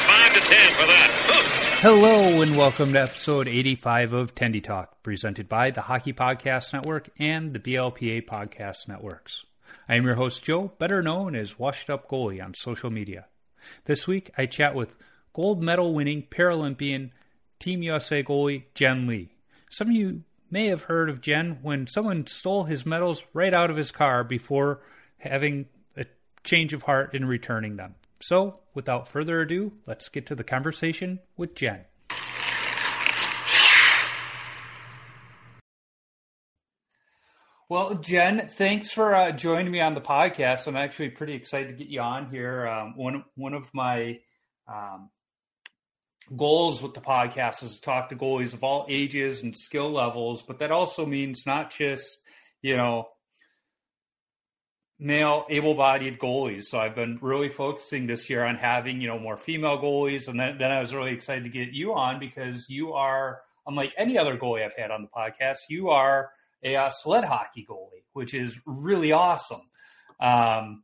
5 to 10 for that. Hello and welcome to episode 85 of Tendy Talk, presented by the Hockey Podcast Network and the BLPA Podcast Networks. I am your host, Joe, better known as Washed Up Goalie on social media. This week, I chat with gold medal winning Paralympian Team USA goalie Jen Lee. Some of you may have heard of Jen when someone stole his medals right out of his car before having a change of heart and returning them. So, without further ado, let's get to the conversation with Jen. Well, Jen, thanks for uh, joining me on the podcast. I'm actually pretty excited to get you on here. Um, one one of my um, goals with the podcast is to talk to goalies of all ages and skill levels, but that also means not just you know male able-bodied goalies. So I've been really focusing this year on having you know more female goalies, and then, then I was really excited to get you on because you are unlike any other goalie I've had on the podcast. You are a uh, sled hockey goalie, which is really awesome. Um,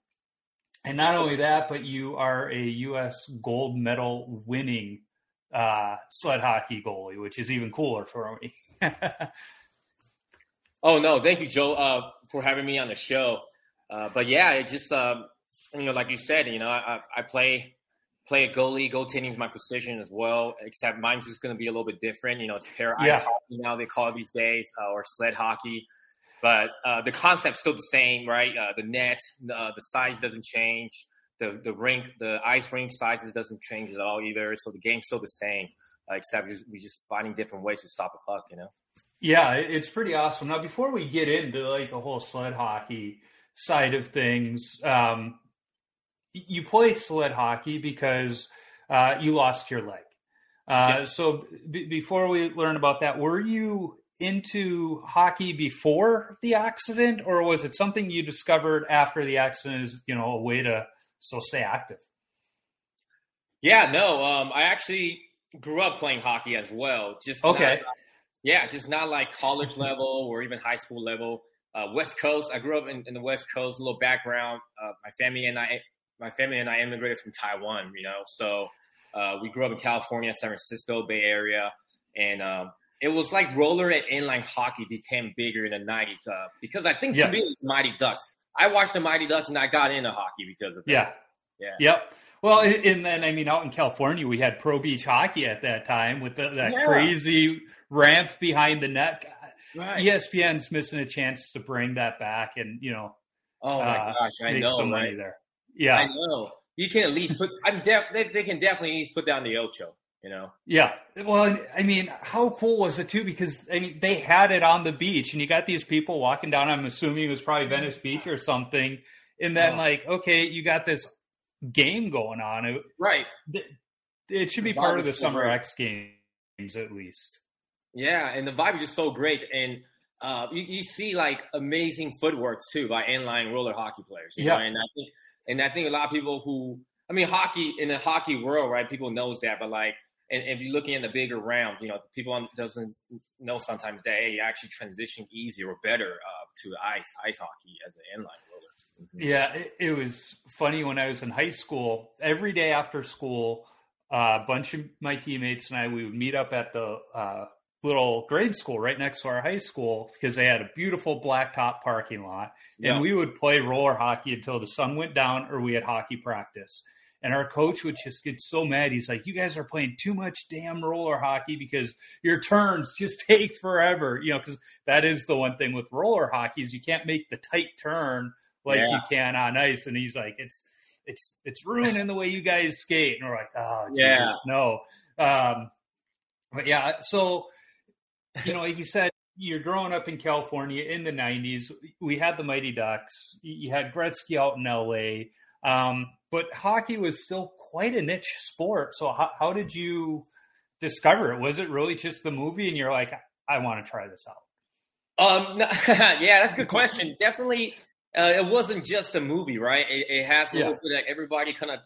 and not only that, but you are a U.S. gold medal winning uh, sled hockey goalie, which is even cooler for me. Oh no, thank you, Joe, uh, for having me on the show. Uh, but yeah, it just um, you know, like you said, you know, I, I play play a goalie. Goaltending is my position as well, except mine's just going to be a little bit different. You know, it's ice Yeah. hockey now they call it these days, uh, or sled hockey. But uh, the concept's still the same, right? Uh, the net, uh, the size doesn't change. The the rink, the ice rink sizes doesn't change at all either. So the game's still the same, uh, except we just, we just finding different ways to stop a puck. You know. Yeah, it's pretty awesome. Now, before we get into like the whole sled hockey side of things, um, you play sled hockey because uh, you lost your leg. Uh, Yeah. So, b- before we learn about that, were you into hockey before the accident, or was it something you discovered after the accident? Is you know a way to still stay active? Yeah, no. Um, I actually grew up playing hockey as well. Just not- Okay. yeah, just not like college level or even high school level. Uh, West Coast. I grew up in, in the West Coast. A little background. Uh, my family and I, my family and I immigrated from Taiwan. You know, so uh, we grew up in California, San Francisco Bay Area, and um, it was like roller and inline hockey became bigger in the '90s uh, because I think to me, Mighty Ducks. I watched the Mighty Ducks and I got into hockey because of that. Yeah. Yeah. Yep. Well, and then I mean, out in California, we had pro beach hockey at that time with the, that Yeah. crazy ramp behind the net. Right. ESPN's missing a chance to bring that back and you know Oh my uh, gosh, I make know, some right? money there. Yeah, I know. You can at least put. I'm def, they, they can definitely at least put down the ocho. You know? Yeah. Well, I mean, how cool was it too? Because I mean, they had it on the beach, and you got these people walking down. I'm assuming it was probably Venice Beach or something. And then, oh. like, okay, you got this game going on. It, right. It should be part of the Summer. X Games at least. Yeah, and the vibe is just so great, and uh, you, you, see like amazing footwork too by inline roller hockey players. yeah, and I think and I think a lot of people who I mean hockey in the hockey world, right? People knows that, but like and if you're looking at the bigger round, you know, people doesn't know sometimes that hey, you actually transition easier or better uh, to ice ice hockey as an inline roller. Mm-hmm. Yeah, it, it, was funny when I was in high school. Every day after school, uh, a bunch of my teammates and I we would meet up at the uh, little grade school right next to our high school because they had a beautiful blacktop parking lot. And we would play roller hockey until the sun went down or we had hockey practice. And our coach would just get so mad. He's like, You guys are playing too much damn roller hockey because your turns just take forever. You know, because that is the one thing with roller hockey is you can't make the tight turn like yeah. you can on ice. And he's like, It's it's it's ruining the way you guys skate. And we're like, Oh Jesus, yeah. no. Um, but yeah, so you know, like you said, you're growing up in California in the 90s. We had the Mighty Ducks. You had Gretzky out in LA. Um, but hockey was still quite a niche sport. So, how, how, did you discover it? Was it really just the movie and you're like, I want to try this out? Um, yeah, that's a good question. Definitely, uh, it wasn't just a movie, right? It, it has a little yeah. bit of everybody kind of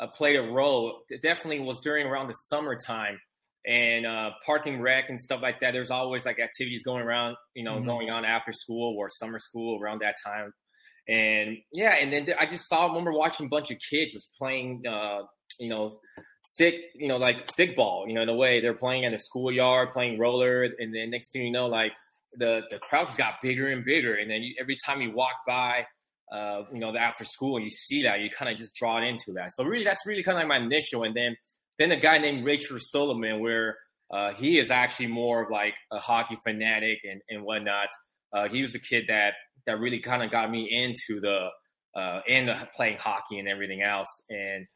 uh, played a role. It definitely was during around the summertime and uh, parking rec and stuff like that. There's always like activities going around, you know, mm-hmm. going on after school or summer school around that time. And yeah, and then I just saw, I remember watching a bunch of kids just playing, uh, you know, stick, you know, like stick ball, you know, in a way they're playing in the schoolyard, playing roller. And then next thing you know, like the, the crowds got bigger and bigger. And then you, every time you walk by, uh, you know, the after school and you see that, you kind of just draw it into that. So really, that's really kind of like my initial. And then, then a guy named Richard Solomon, where uh, he is actually more of like a hockey fanatic and, and whatnot. Uh, he was the kid that that really kind of got me into the uh, into playing hockey and everything else. And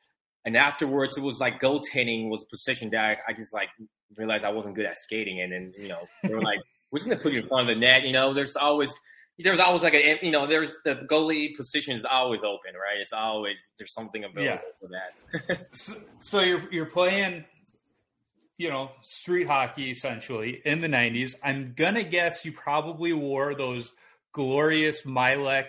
and afterwards, it was like goaltending was a position that I, I just like realized I wasn't good at skating. And then you know they were like, "We're just gonna put you in front of the net." You know, there's always there's always like a you know there's the goalie position is always open right? It's always there's something available yeah. for that. So, so, you're you're playing you know street hockey essentially in the 90s i'm gonna guess you probably wore those glorious Mylec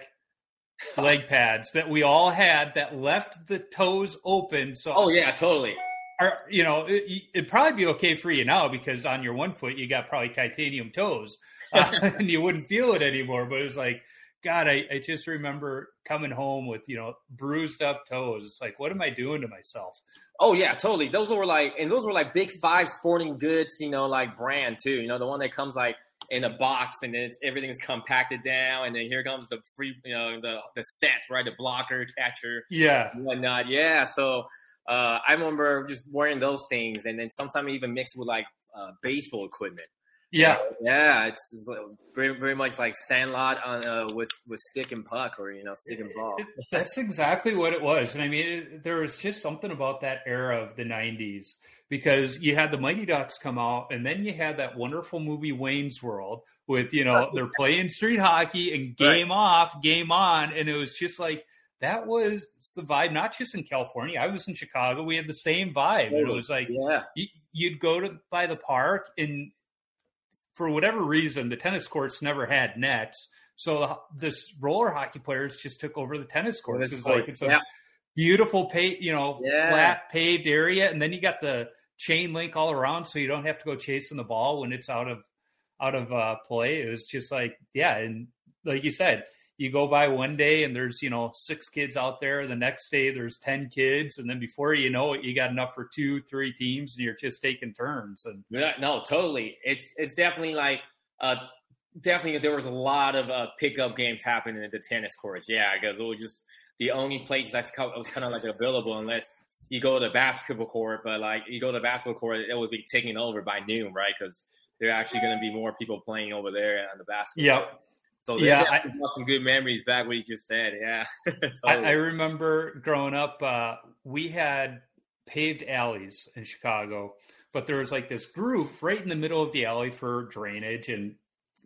leg pads that we all had that left the toes open. So oh yeah totally. are, you know it, it'd probably be okay for you now because on your one foot you got probably titanium toes uh, and you wouldn't feel it anymore. But it was like, God, I, I just remember coming home with, you know, bruised up toes. It's like, what am I doing to myself? Oh yeah, totally. Those were like, and those were like big five sporting goods, you know, like brand too. You know, the one that comes like in a box and then it's, everything's compacted down, and then here comes the free, you know, the the set, right, the blocker, catcher, yeah, whatnot. Yeah, so uh, I remember just wearing those things, and then sometimes even mixed with like uh, baseball equipment. Yeah, yeah, it's, it's very, very much like Sandlot on uh, with with stick and puck, or you know, stick and ball. That's exactly what it was, and I mean, it, there was just something about that era of the '90s because you had the Mighty Ducks come out, and then you had that wonderful movie Wayne's World with you know they're playing street hockey and game right. off, game on, and it was just like that was the vibe. Not just in California, I was in Chicago. We had the same vibe, it was like yeah. you'd go to by the park and for whatever reason, the tennis courts never had nets. So this roller hockey players just took over the tennis courts. It's like it's a yeah. beautiful paved, you know, yeah. flat paved area, and then you got the chain link all around, so you don't have to go chasing the ball when it's out of out of uh, play. It was just like, yeah, and like you said, you go by one day and there's you know six kids out there the next day there's 10 kids and then before you know it you got enough for two three teams and you're just taking turns and yeah no totally it's it's definitely like uh definitely there was a lot of uh pickup games happening at the tennis courts yeah because it was just the only place that's kind of, was kind of like available unless you go to the basketball court but like you go to the basketball court it would be taken over by noon right because there are actually going to be more people playing over there on the basketball yep. court. So yeah, I got some good memories back what you just said. Yeah, totally. I, I, remember growing up. Uh, we had paved alleys in Chicago but there was like this groove right in the middle of the alley for drainage, and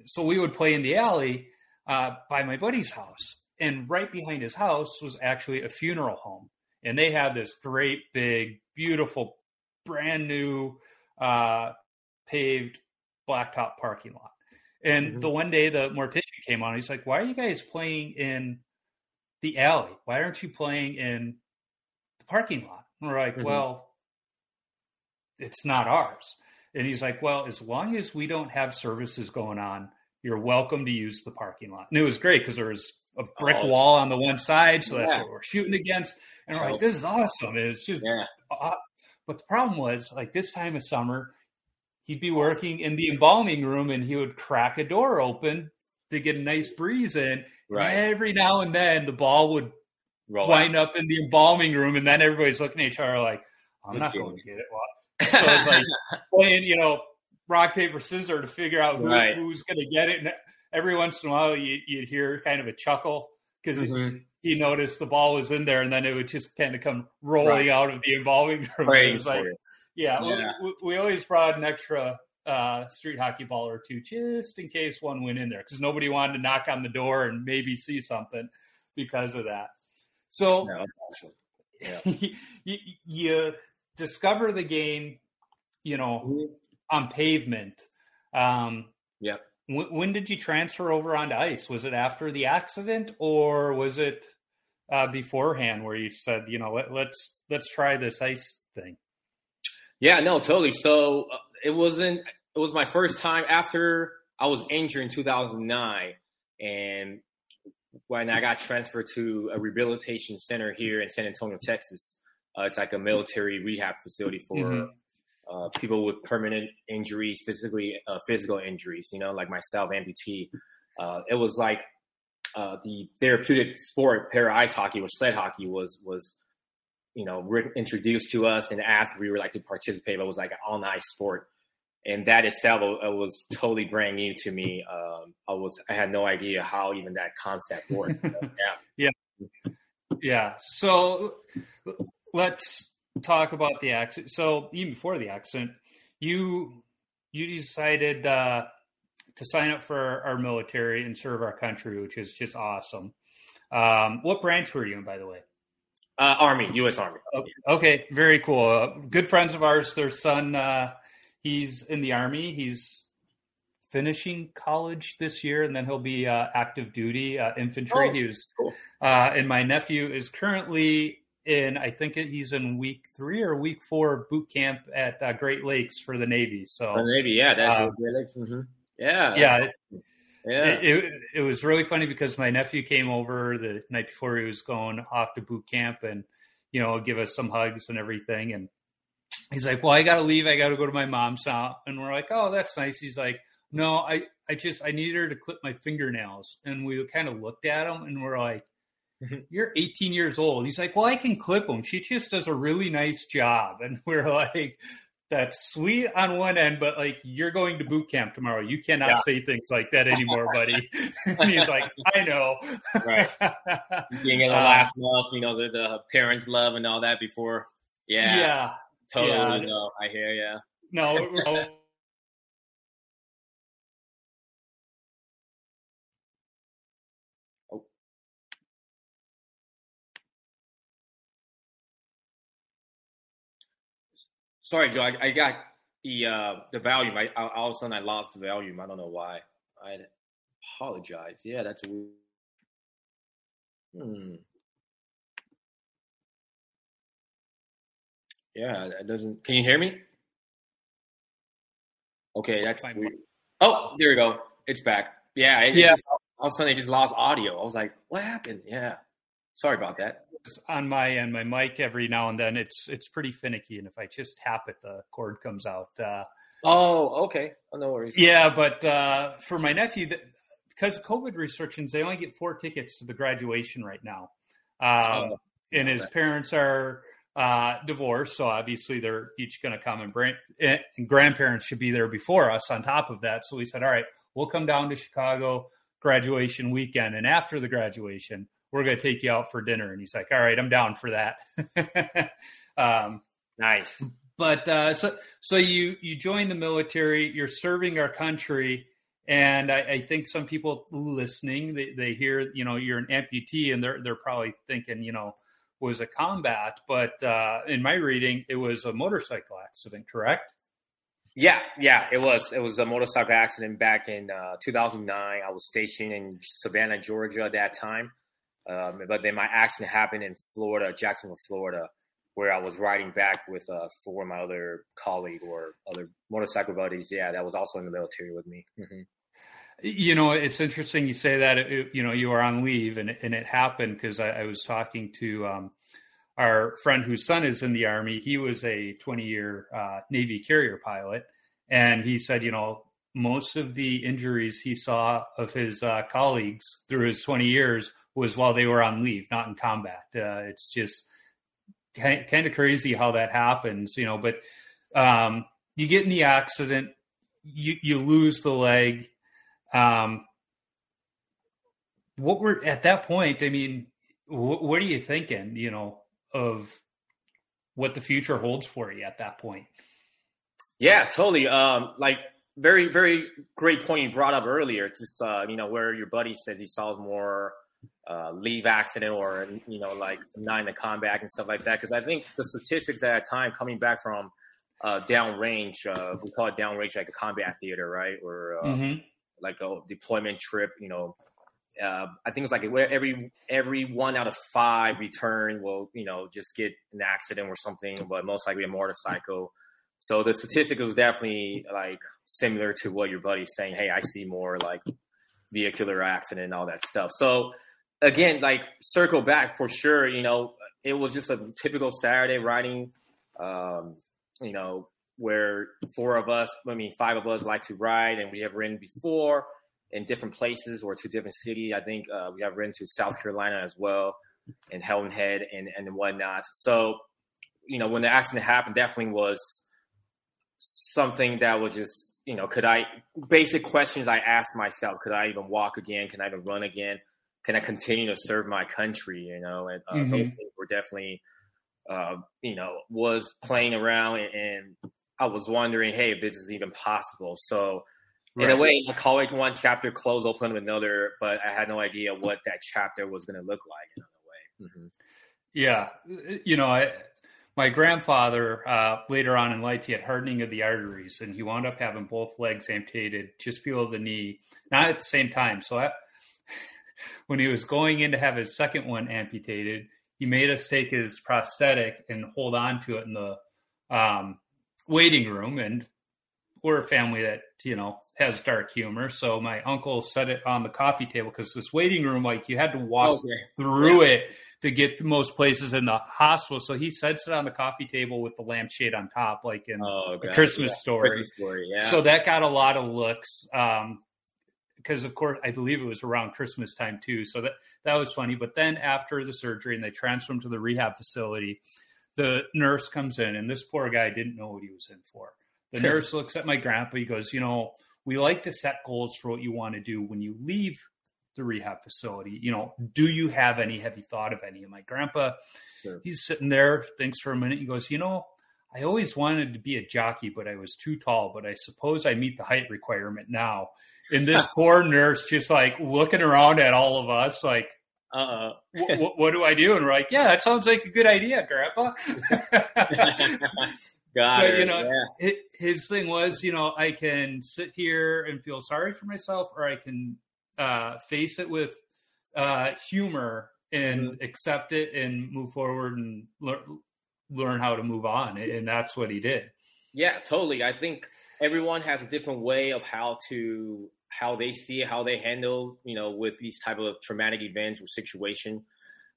so we would play in the alley uh, by my buddy's house, and right behind his house was actually a funeral home, and they had this great big, beautiful, brand new uh, paved blacktop parking lot. And mm-hmm. the one day the mortician came on, he's like, "Why are you guys playing in the alley? Why aren't you playing in the parking lot?" And we're like, mm-hmm. "Well, it's not ours." And he's like, "Well, as long as we don't have services going on, you're welcome to use the parking lot." And it was great because there was a brick oh. wall on the one side, so that's yeah. what we're shooting against. And we're like, "This is awesome!" And it's just, yeah. but the problem was like this time of summer he'd be working in the embalming room and he would crack a door open to get a nice breeze in. Right. every now and then the ball would Roll wind out. up in the embalming room and then everybody's looking at each other like, I'm not going to get it. Well, so it's like playing, you know, rock, paper, scissors to figure out who, right. who's going to get it. And every once in a while you, would hear kind of a chuckle because mm-hmm. he noticed the ball was in there and then it would just kind of come rolling right. out of the embalming room. It was like, yeah, yeah. We, we, always brought an extra uh, street hockey ball or two just in case one went in there because nobody wanted to knock on the door and maybe see something because of that. So no, awesome. yeah. you, you, discover the game, you know, mm-hmm. on pavement. Um, yeah. W- when did you transfer over onto ice? Was it after the accident or was it uh, beforehand where you said, you know, let, let's let's try this ice thing? Yeah, no, totally. So uh, it wasn't. It was my first time after I was injured in 2009, and when I got transferred to a rehabilitation center here in San Antonio, Texas. Uh, it's like a military rehab facility for mm-hmm. uh, people with permanent injuries, physically uh, physical injuries. You know, like myself, amputee. Uh, it was like uh, the therapeutic sport, para ice hockey, or sled hockey, was was you know, introduced to us and asked if we would like to participate. But it was like an all night sport, and that itself it was totally brand new to me. Um, I was I had no idea how even that concept worked. yeah, yeah, yeah. So let's talk about the accident. So even before the accident, you you decided uh, to sign up for our military and serve our country, which is just awesome. Um, what branch were you in, by the way? Uh, Army, U.S. Army. Okay, okay very cool. Uh, good friends of ours. Their son, uh, he's in the Army. He's finishing college this year, and then he'll be uh, active duty uh, infantry. Oh, he was, cool. Uh, and my nephew is currently in. I think he's in week three or week four boot camp at Great Lakes for the Navy. So the Navy, yeah, that's Great Lakes. Mm-hmm. Yeah, yeah. Yeah. It, it, it, was really funny because my nephew came over the night before he was going off to boot camp and, you know, give us some hugs and everything. And he's like, well, I got to leave. I got to go to my mom's house. And we're like, oh, that's nice. He's like, no, I, I just, I needed her to clip my fingernails. And we kind of looked at him and we're like, you're 18 years old. He's like, well, I can clip them. She just does a really nice job. And we're like, that's sweet on one end, but like you're going to boot camp tomorrow. You cannot yeah. say things like that anymore, buddy. and he's like, I know. right. Being in the uh, last month, you know, the, the parents' love and all that before. Yeah. Yeah. Totally. Yeah. No, I hear you. No. Sorry, Joe. I, I got the uh, the volume. I, I, all of a sudden I lost the volume. I don't know why. I apologize. Yeah, that's a weird. Hmm. Yeah, it doesn't. Can you hear me? Okay, that's Fine. weird. Oh, there we go. It's back. Yeah, it yeah. Just, all of a sudden, it just lost audio. I was like, "What happened?" Yeah. Sorry about that. On my end, my mic every now and then it's it's pretty finicky, and if I just tap it, the cord comes out. Uh, oh, okay. Oh, no worries. Yeah, but uh, for my nephew, because COVID restrictions, they only get four tickets to the graduation right now, um, oh, and his parents are uh, divorced, so obviously they're each going to come and bring. And grandparents should be there before us. On top of that, so we said, all right, we'll come down to Chicago graduation weekend, and after the graduation we're going to take you out for dinner. And he's like, all right, I'm down for that. um, nice. but uh, so so you you join the military. You're serving our country, and I, I think some people listening they, they hear you know you're an amputee, and they're they're probably thinking you know was a combat, but uh, in my reading, it was a motorcycle accident. Correct? Yeah, yeah, it was. It was a motorcycle accident back in uh, 2009. I was stationed in Savannah, Georgia at that time. Um, but then my accident happened in Florida, Jacksonville, Florida, where I was riding back with uh, four of my other colleague or other motorcycle buddies. Yeah, that was also in the military with me. Mm-hmm. You know, it's interesting you say that. It, you know, you are on leave, and and it happened because I, I, was talking to um, our friend whose son is in the army. He was a 20 year uh, Navy carrier pilot, and he said, you know, most of the injuries he saw of his uh, colleagues through his 20 years was while they were on leave, not in combat. Uh, it's just kind, kind of crazy how that happens, you know. But um, you get in the accident, you you lose the leg. Um, what were at that point? I mean, wh- what are you thinking? You know, of what the future holds for you at that point. Yeah, totally. Um, like very, very great point you brought up earlier. Just uh, you know where your buddy says he saw more uh, leave accident or you know like nine to combat and stuff like that. Because I think the statistics at that time coming back from uh, downrange, uh, we call it downrange like a combat theater, right? Or uh, mm-hmm. Like a deployment trip. You know, uh, I think it's like every every one out of five return will you know just get an accident or something, but most likely a motorcycle. So the statistic was definitely like similar to what your buddy's saying. Hey, I see more like vehicular accident and all that stuff. So again, like circle back for sure. You know, it was just a typical Saturday riding. Um, you know, where four of us, I mean, five of us like to ride, and we have ridden before in different places or to different cities. I think uh, we have ridden to South Carolina as well, and Hilton Head and and whatnot. So, you know, when the accident happened, definitely was something that was just, you know, could I basic questions I asked myself: Could I even walk again? Can I even run again? Can I continue to serve my country? You know, and uh, mm-hmm. those things were definitely, uh, you know, was playing around, and, and I was wondering, hey, if this is even possible. So Right. In a way, I call it one chapter close, open another, but I had no idea what that chapter was going to look like in a way. Mm-hmm. Yeah, you know, I, my grandfather uh, later on in life he had hardening of the arteries, and he wound up having both legs amputated just below the knee, not at the same time. So I, when he was going in to have his second one amputated, he made us take his prosthetic and hold on to it in the um, waiting room, and we're a family that you know has dark humor. So my uncle set it on the coffee table because this waiting room, like you had to walk okay. through yeah. it to get to most places in the hospital. So he sets it on the coffee table with the lampshade on top, like in oh, a Christmas yeah. story. Christmas story yeah. So that got a lot of looks. Um, because of course I believe it was around Christmas time too. So that that was funny. But then after the surgery and they transfer him to the rehab facility, the nurse comes in and this poor guy didn't know what he was in for. The nurse looks at my grandpa. He goes, You know, we like to set goals for what you want to do when you leave the rehab facility. You know, do you have any? Have you thought of any? And my grandpa, sure. he's sitting there, thinks for a minute. He goes, You know, I always wanted to be a jockey, but I was too tall. But I suppose I meet the height requirement now. And this poor nurse just like looking around at all of us, like, uh what, what do I do? And we're like, yeah, that sounds like a good idea, Grandpa. Got but, You know, yeah. his thing was, you know, I can sit here and feel sorry for myself, or I can uh, face it with uh, humor and mm-hmm. accept it and move forward and le- learn how to move on. And that's what he did. Yeah, totally. I think everyone has a different way of how to how they see it, how they handle, you know, with these type of traumatic events or situation.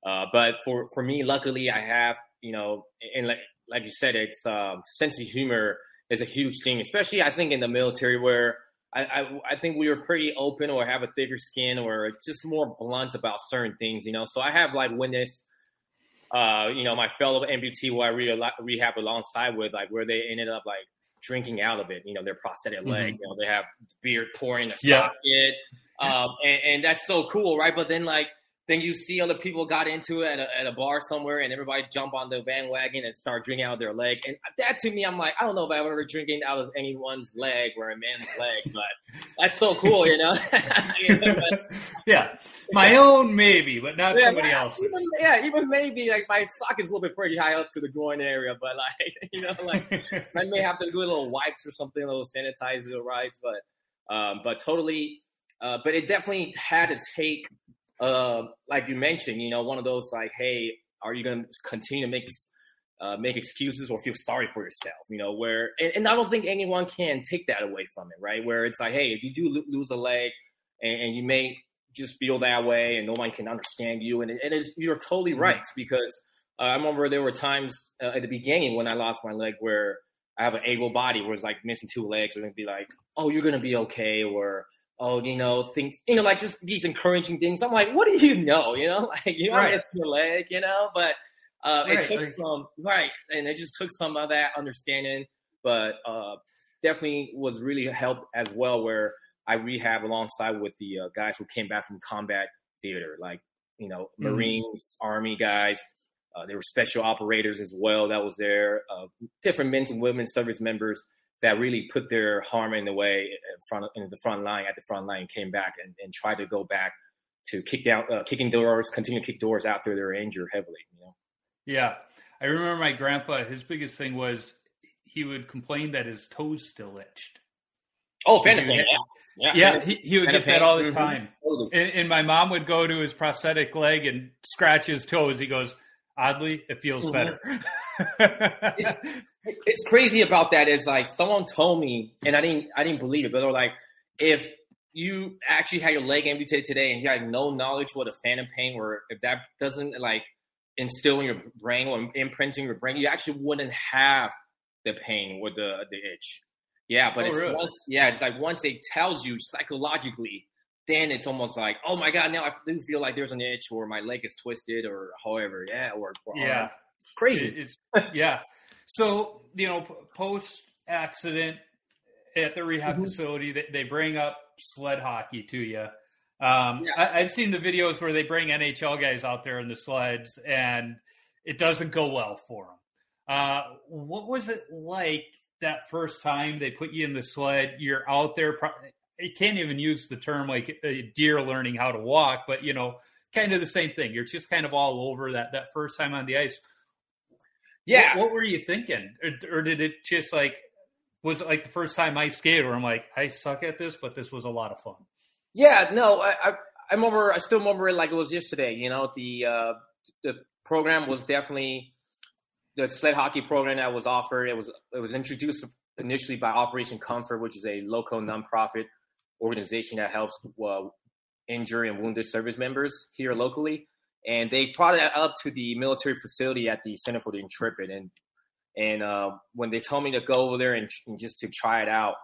Uh, but for for me, luckily, I have, you know, and like like you said, it's um, sense of humor is a huge thing, especially I think in the military where I, I, I think we were pretty open or have a thicker skin or just more blunt about certain things, you know. So I have like witnessed, uh, you know, my fellow amputee who I re- rehab alongside with, like where they ended up like drinking out of it, you know, their prosthetic mm-hmm. leg, you know, they have beer pouring a yeah. socket, um, and, and that's so cool, right? But then like then you see other people got into it at a, at a bar somewhere and everybody jump on the bandwagon and start drinking out of their leg. And that to me, I'm like, I don't know if I've ever drinking out of anyone's leg or a man's leg, but that's so cool, you know? you know but, yeah. My own maybe, but not yeah, somebody else's. Even, yeah, even maybe like my sock is a little bit pretty high up to the groin area, but like, you know, like I may have to do a little wipes or something, a little sanitizer wipes, but, um, but totally, uh, but it definitely had to take uh, like you mentioned, you know, one of those like, hey, are you going to continue to make uh, make excuses or feel sorry for yourself? You know, where and, and, I don't think anyone can take that away from it, right? Where it's like, hey, if you do lo- lose a leg, and, and, you may just feel that way, and no one can understand you, and it is you're totally mm-hmm. right because uh, I remember there were times uh, at the beginning when I lost my leg where I have an able body where it's like missing two legs, they're gonna be like, oh, you're gonna be okay, or oh, you know, things, you know, like just these encouraging things. I'm like, what do you know? You know, like you right. miss your leg, you know, but uh, right. it took like, some right, and it just took some of that understanding, but uh, definitely was really helped as well. Where I rehab alongside with the uh, guys who came back from combat theater, like you know, mm-hmm. Marines, Army guys. Uh, there were special operators as well that was there, uh, different men's and women's service members that really put their harm in the way in front in the front line at the front line came back and, and tried to go back to kick down uh, kicking doors, continue to kick doors after they're injured heavily. You know. Yeah, I remember my grandpa. His biggest thing was he would complain that his toes still itched. Oh. Yeah, yeah, yeah he, he would get that all the mm-hmm. time. And, and, my mom would go to his prosthetic leg and scratch his toes. He goes, oddly, it feels mm-hmm. better. it's crazy about that is like someone told me, and I didn't, I didn't believe it, but they're like, if you actually had your leg amputated today and you had no knowledge what a phantom pain or if that doesn't like instill in your brain or imprint in your brain, you actually wouldn't have the pain or the the itch. Yeah, but oh, it's really? once yeah, it's like once it tells you psychologically, then it's almost like, oh my god, now I do feel like there's an itch or my leg is twisted or however, yeah, or, or yeah, crazy. It's yeah. So you know, post accident at the rehab mm-hmm. facility, they, they bring up sled hockey to you. Um, yeah. I, have seen the videos where they bring NHL guys out there in the sleds, and it doesn't go well for them. Uh, what was it like that first time they put you in the sled? You're out there. You can't even use the term like a deer learning how to walk, but you know, kind of the same thing. You're just kind of all over that that first time on the ice. Yeah. What, what were you thinking, or, or, did it just like was it like the first time I skated where I'm like I suck at this, but this was a lot of fun. Yeah. No, I I, I remember. I still remember it like it was yesterday. You know, the uh, the program was definitely the sled hockey program that was offered. It was it was introduced initially by Operation Comfort, which is a local nonprofit organization that helps uh, injured and wounded service members here locally and they brought it up to the military facility at the Center for the Intrepid. And and uh, when they told me to go over there and, and just to try it out,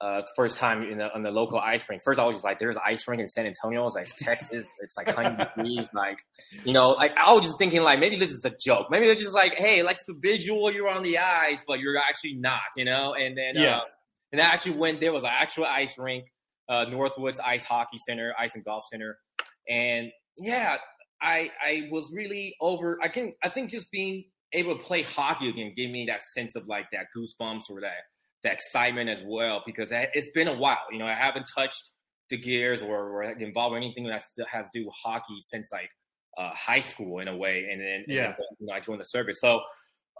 uh, first time in the, on the local ice rink. First, I was just like, "There's ice rink in San Antonio." It's like, "Texas, it's like 100 degrees." Like, you know, like I was just thinking, like maybe this is a joke. Maybe they're just like, "Hey, like the visual, you're on the ice, but you're actually not," you know. And then, yeah. Uh, and I actually went there was an actual ice rink, uh, Northwoods Ice Hockey Center, Ice and Golf Center, and yeah, I I was really over. I can I think just being able to play hockey again gave me that sense of like that goosebumps or that that excitement as well because it's been a while. You know, I haven't touched the gears or, or involved in anything that has to do with hockey since like uh, high school in a way, and then yeah, and you know, I joined the service. So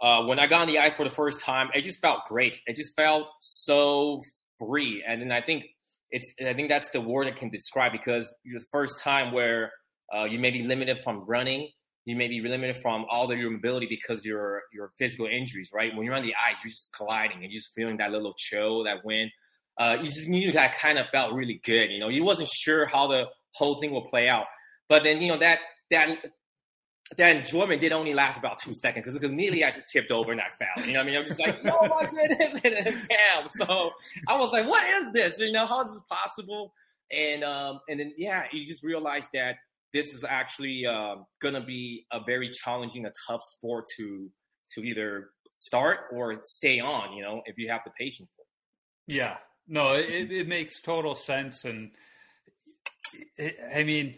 uh, when I got on the ice for the first time, it just felt great. It just felt so free, and then I think it's I think that's the word that can describe because the first time where uh, you may be limited from running. You may be limited from all of your mobility because your your physical injuries, right? When you're on the ice, you're just colliding and you're just feeling that little chill, that wind. Uh, you just knew that kind of felt really good. You know, you wasn't sure how the whole thing will play out, but then you know that that that enjoyment did only last about two seconds because immediately I just tipped over and I fell. You know what I mean? I'm just like, oh my goodness, and bam. So I was like, what is this? You know, how is this possible? And um, and then yeah, you just realize that this is actually uh, going to be a very challenging, a tough sport to to either start or stay on. You know, if you have the patience. Yeah, no, it, mm-hmm. it makes total sense, and it, I mean.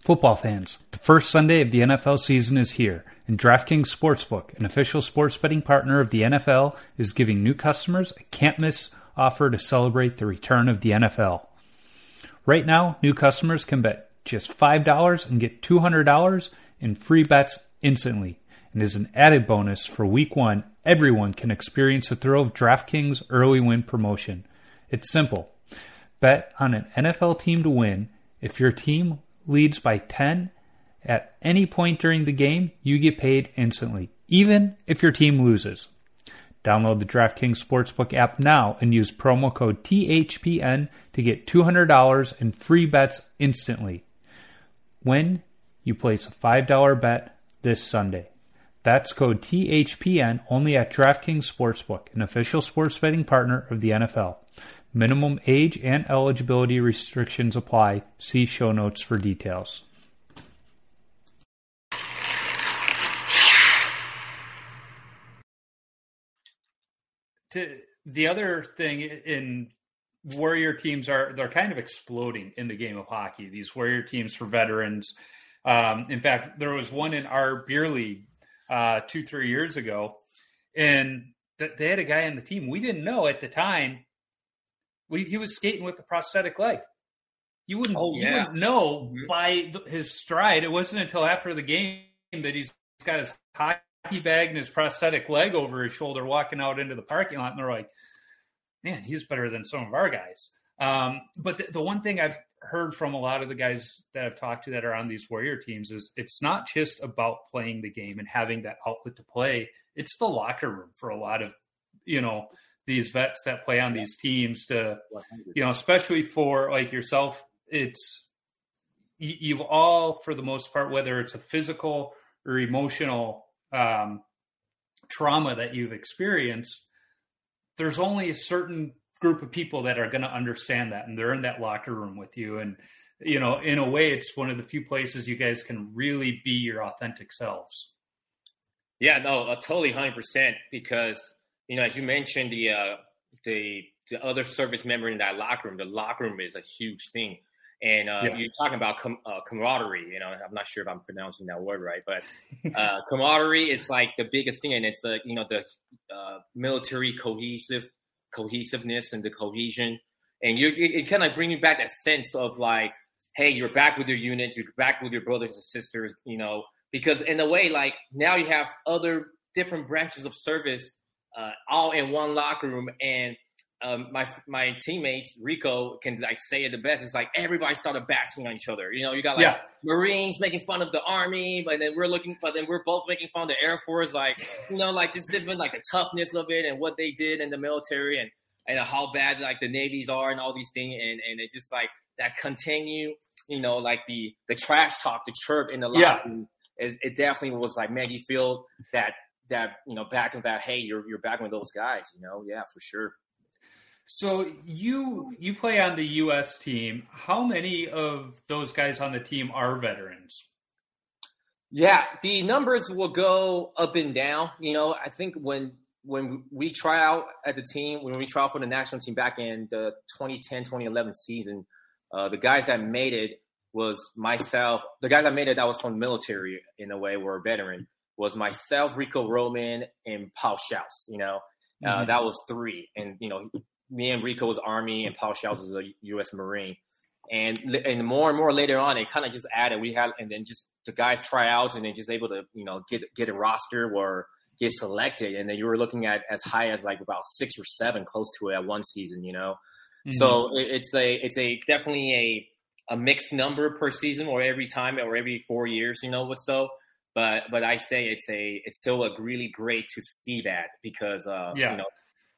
Football fans, the first Sunday of the NFL season is here, and DraftKings Sportsbook, an official sports betting partner of the NFL, is giving new customers a can't miss offer to celebrate the return of the NFL. Right now, new customers can bet just $5 and get $200 in free bets instantly. And as an added bonus for week one, everyone can experience the thrill of DraftKings early win promotion. It's simple. Bet on an NFL team to win. If your team leads by 10 at any point during the game, you get paid instantly, even if your team loses. Download the DraftKings Sportsbook app now and use promo code THPN to get $200 in free bets instantly when you place a $5 bet this Sunday. That's code THPN only at DraftKings Sportsbook, an official sports betting partner of the NFL. Minimum age and eligibility restrictions apply. See show notes for details. To, the other thing in warrior teams are they're kind of exploding in the game of hockey. These warrior teams for veterans. Um, in fact, there was one in our beer league uh, two three years ago, and th- they had a guy on the team we didn't know at the time we, he was skating with a prosthetic leg. You wouldn't, oh, yeah. you wouldn't know mm-hmm. by his stride. It wasn't until after the game that he's got his hockey bag and his prosthetic leg over his shoulder, walking out into the parking lot, and they're like, "Man, he's better than some of our guys." Um, but the, the one thing I've heard from a lot of the guys that I've talked to that are on these warrior teams is it's not just about playing the game and having that outlet to play. It's the locker room for a lot of you know these vets that play on these teams to, you know, especially for like yourself, it's you've all, for the most part, whether it's a physical or emotional um, trauma that you've experienced, there's only a certain group of people that are going to understand that, and they're in that locker room with you. And you know, in a way, it's one of the few places you guys can really be your authentic selves. Yeah, no, uh, totally, hundred percent. Because you know, as you mentioned, the uh, the the other service member in that locker room, the locker room is a huge thing. And uh, yeah. you're talking about com- uh, camaraderie. You know, I'm not sure if I'm pronouncing that word right, but uh, camaraderie is like the biggest thing, and it's uh, you know the uh, military cohesive cohesiveness and the cohesion, and you it, it kind of brings you back that sense of like, hey, you're back with your units, you're back with your brothers and sisters, you know, because in a way, like now you have other different branches of service uh, all in one locker room. And um, my my teammates Rico can like say it the best. It's like everybody started bashing on each other. You know, you got like yeah. Marines making fun of the Army, but then we're looking, but then we're both making fun of the Air Force. Like you know, like just different like the toughness of it and what they did in the military and and how bad like the navies are and all these things. And and it just like that continue. You know, like the the trash talk, the chirp in the yeah. room. Is, it definitely was like Maggie Field that that you know back and that hey you're you're back with those guys you know yeah for sure so you you play on the US team how many of those guys on the team are veterans yeah the numbers will go up and down you know I think when when we try out at the team when we try out for the national team back in the 2010-2011 season uh, the guys that made it was myself the guys that made it that was from the military in a way were a veteran was myself, Rico Roman, and Paul Schaus. You know, uh, mm-hmm. that was three. And, you know, me and Rico was Army and Paul Schaus was a U.S. Marine. And, and more and more later on, it kind of just added, we had, and then just the guys try out and then just able to, you know, get, get a roster or get selected. And then you were looking at as high as like about six or seven close to it at one season, you know? Mm-hmm. So it, it's a, it's a definitely a, a mixed number per season or every time or every four years, you know what? So, but but I say it's a it's still a really great to see that because uh, yeah. you know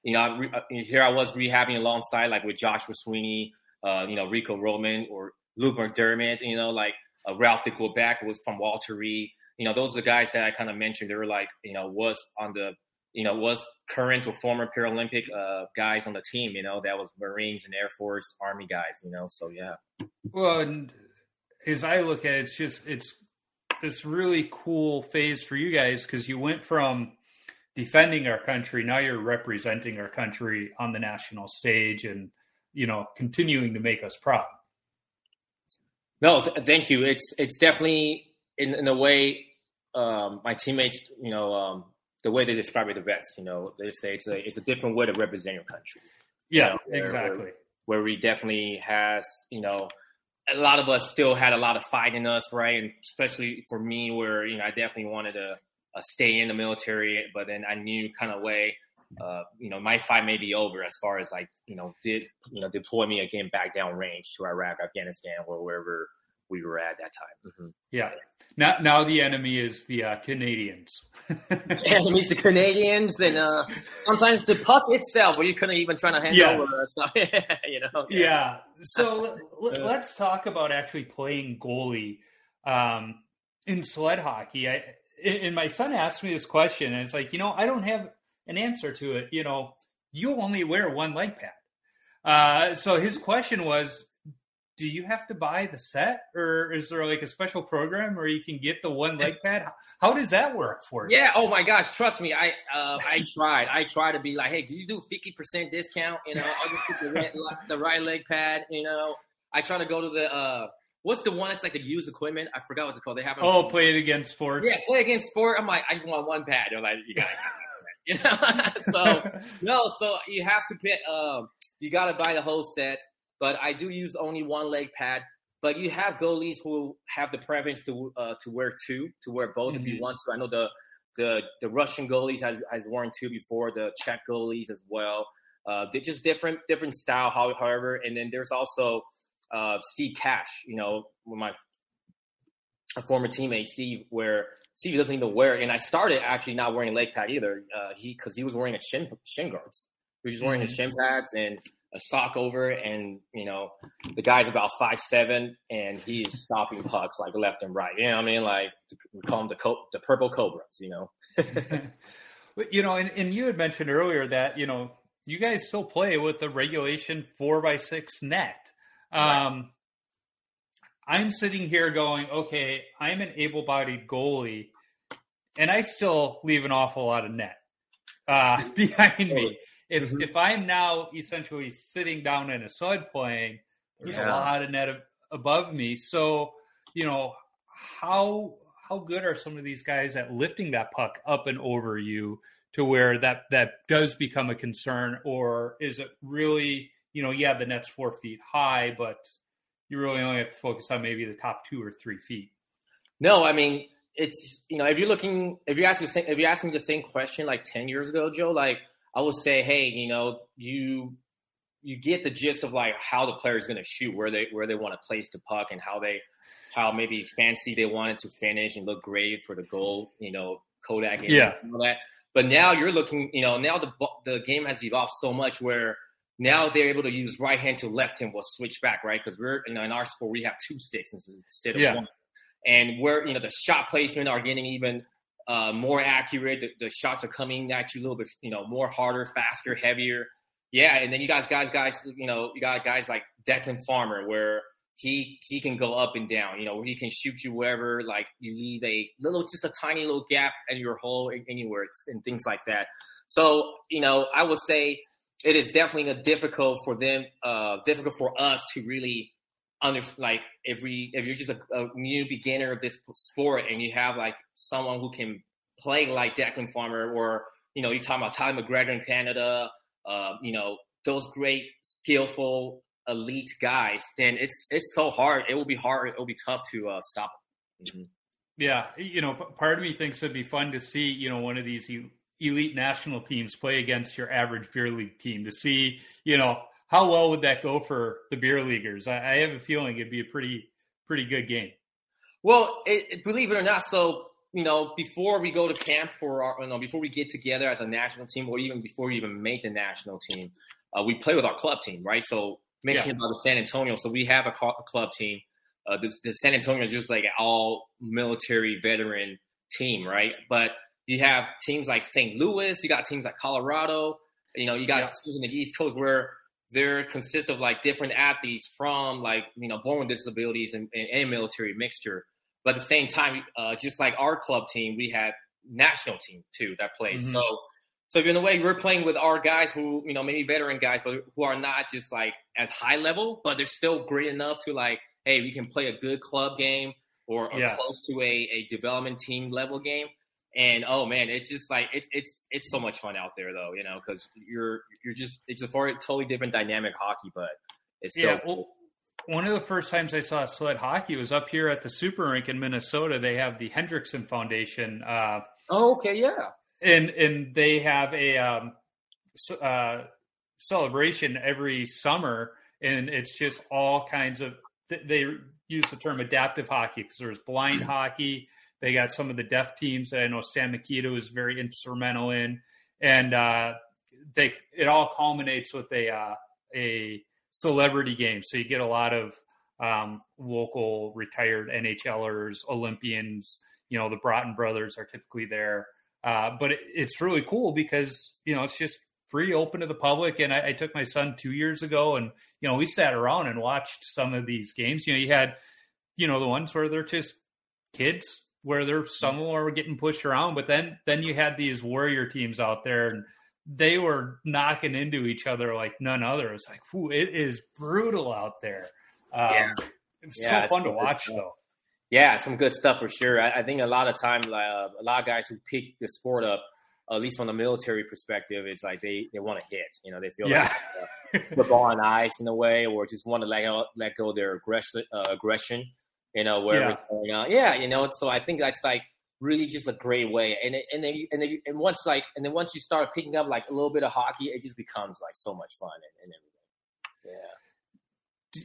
you know I, uh, here I was rehabbing alongside like with Joshua Sweeney, uh, you know Rico Roman or Luke McDermott, you know like uh, Ralph DeQuebec was from Walter Reed. You know those are the guys that I kind of mentioned. They were like you know was on the you know was current or former Paralympic uh, guys on the team. You know that was Marines and Air Force, Army guys. You know so yeah. Well, as I look at it, it's just it's this really cool phase for you guys because you went from defending our country now you're representing our country on the national stage and you know continuing to make us proud No, th- thank you. It's it's definitely in in a way um, my teammates, you know, um, the way they describe it the best. You know, they say it's a it's a different way to represent your country. Yeah, you know, exactly. Where, where, we definitely has, you know, a lot of us still had a lot of fight in us, right? And especially for me, where you know I definitely wanted to uh, stay in the military, but then I knew kind of way. Uh, you know, my fight may be over as far as like, you know, did, you know, deploy me again back down range to Iraq, Afghanistan, or wherever we were at that time. Mm-hmm. Yeah. Now, now the enemy is the uh, Canadians. the enemy's the Canadians, and uh, sometimes the puck itself, where you couldn't even try to handle yes. over you know. Yeah. yeah. So let, us talk about actually playing goalie um, in sled hockey. I, and my son asked me this question, and it's like, you know, I don't have an answer to it. You know, you only wear one leg pad. Uh, so his question was, do you have to buy the set or is there like a special program where you can get the one leg pad? How does that work for you? Yeah. Oh my gosh. Trust me. I, uh, I tried, I tried to be like, Hey, do you do 50% discount? You know, I'll just the, right, the right leg pad, you know, I try to go to the, uh, what's the one that's like the used equipment? I forgot what it's called. They have Oh, Play It Again Sports. Yeah, play against sport. I'm like, I just want one pad. They're like, you got you know. so no, so you have to pick. Um, you got to buy the whole set but I do use only one leg pad. But you have goalies who have the preference to uh, to wear two, to wear both mm-hmm. if you mm-hmm. want to. I know the the the Russian goalies has has worn two before, the Czech goalies as well. Uh, they're just different different style, however. And then there's also uh, Steve Cash, you know, with my a former teammate Steve, where Steve doesn't even wear. it, And I started actually not wearing leg pad either. Uh, he because he was wearing a shin shin guards. He was wearing mm-hmm. his shin pads and a sock over and you know the guy's about five seven and he's stopping pucks like left and right. You know what I mean? Like we call them the co- the purple cobras. You know. you know, and, and you had mentioned earlier that you know you guys still play with the regulation four by six net. Right. Um, I'm sitting here going, okay, I'm an able-bodied goalie, and I still leave an awful lot of net uh, behind me. If mm-hmm. if I'm now essentially sitting down in a sud playing, there's yeah. a lot of net above me. So you know how how good are some of these guys at lifting that puck up and over you to where that that does become a concern, or is it really you know yeah the net's four feet high, but you really only have to focus on maybe the top two or three feet. No, I mean it's you know if you're looking if you're asking if you're asking the same question like ten years ago, Joe, like I would say, hey, you know, you you get the gist of like how the player is going to shoot, where they where they want to place the puck, and how they how maybe fancy they wanted to finish and look great for the goal. You know, Kodak yeah. and all that. But now you're looking, you know, now the the game has evolved so much where now they're able to use right hand to left hand We'll switch back, right? Because we're know in our sport we have two sticks instead of yeah. one, and we're, you know the shot placement are getting even uh, more accurate. The, the, shots are coming at you a little bit, you know, more harder, faster, heavier. Yeah, and then you guys, guys, guys, you know, you got guys like Declan Farmer where he he can go up and down. You know, he can shoot you wherever. Like you leave a little, just a tiny little gap in your hole anywhere, and things like that. So you know, I would say it is definitely a difficult for them, uh, difficult for us to really under like if we if you're just a, a, new beginner of this sport and you have like someone who can play like Declan Farmer or you know you're talking about Tyler McGregor in Canada, uh, you know those great skillful elite guys, then it's it's so hard. It will be hard. It will be tough to uh, stop. Mm-hmm. Yeah, you know, part of me thinks it'd be fun to see you know one of these elite national teams play against your average beer league team to see you know how well would that go for the beer leaguers? I, I have a feeling it'd be a pretty pretty good game. Well, it, believe it or not, so you know, before we go to camp for our, you know, before we get together as a national team, or even before we even make the national team, uh, we play with our club team, right? So mentioning yeah. about the San Antonio, so we have a, club team. Uh, the, the, San Antonio is just like an all military veteran team, right? But you have teams like St. Louis, you got teams like Colorado, you know, you got yeah. teams in the East Coast where they're consist of like different athletes from like you know born with disabilities and, and, and military mixture. But at the same time, uh, just like our club team, we have national team too that plays. Mm-hmm. So so in a way, we're playing with our guys who you know maybe veteran guys, but who are not just like as high level, but they're still great enough to like hey, we can play a good club game or, or Yeah. close to a, a development team level game. And oh man, it's just like it's it's it's so much fun out there though, you know, because you're you're just it's a very totally different dynamic hockey, but it's still Yeah, well, one of the first times I saw sled hockey was up here at the Super Rink in Minnesota. They have the Hendrickson Foundation, uh, oh, okay, yeah, and and they have a um, uh, celebration every summer, and it's just all kinds of. They use the term adaptive hockey because there's blind hockey. They got some of the deaf teams that I know Stan Mikita was very instrumental in, and uh, they it all culminates with a uh, a celebrity game. So you get a lot of um, local retired NHLers, Olympians. You know, the Broten brothers are typically there. Uh, but it, it's really cool because you know it's just free, open to the public. And I, I took my son two years ago, and you know we sat around and watched some of these games. You know, you had you know the ones where they're just kids, where they're some of them were getting pushed around, but then then you had these warrior teams out there, and they were knocking into each other like none other. It's like, whew, it is brutal out there. Um, Yeah. It's Yeah, so fun to it's- watch, though. yeah, some good stuff for sure. I, I think a lot of time, uh, a lot of guys who pick the sport up, at least from the military perspective, is like they they want to hit. You know, they feel Yeah. like uh, football on ice in a way, or just want to let go, let go of their aggression, uh, aggression. You know, wherever Yeah. it's going on. Yeah, you know. So I think that's like really just a great way. And it, and then and then you, and once like and then once you start picking up like a little bit of hockey, it just becomes like so much fun and, and everything. Yeah.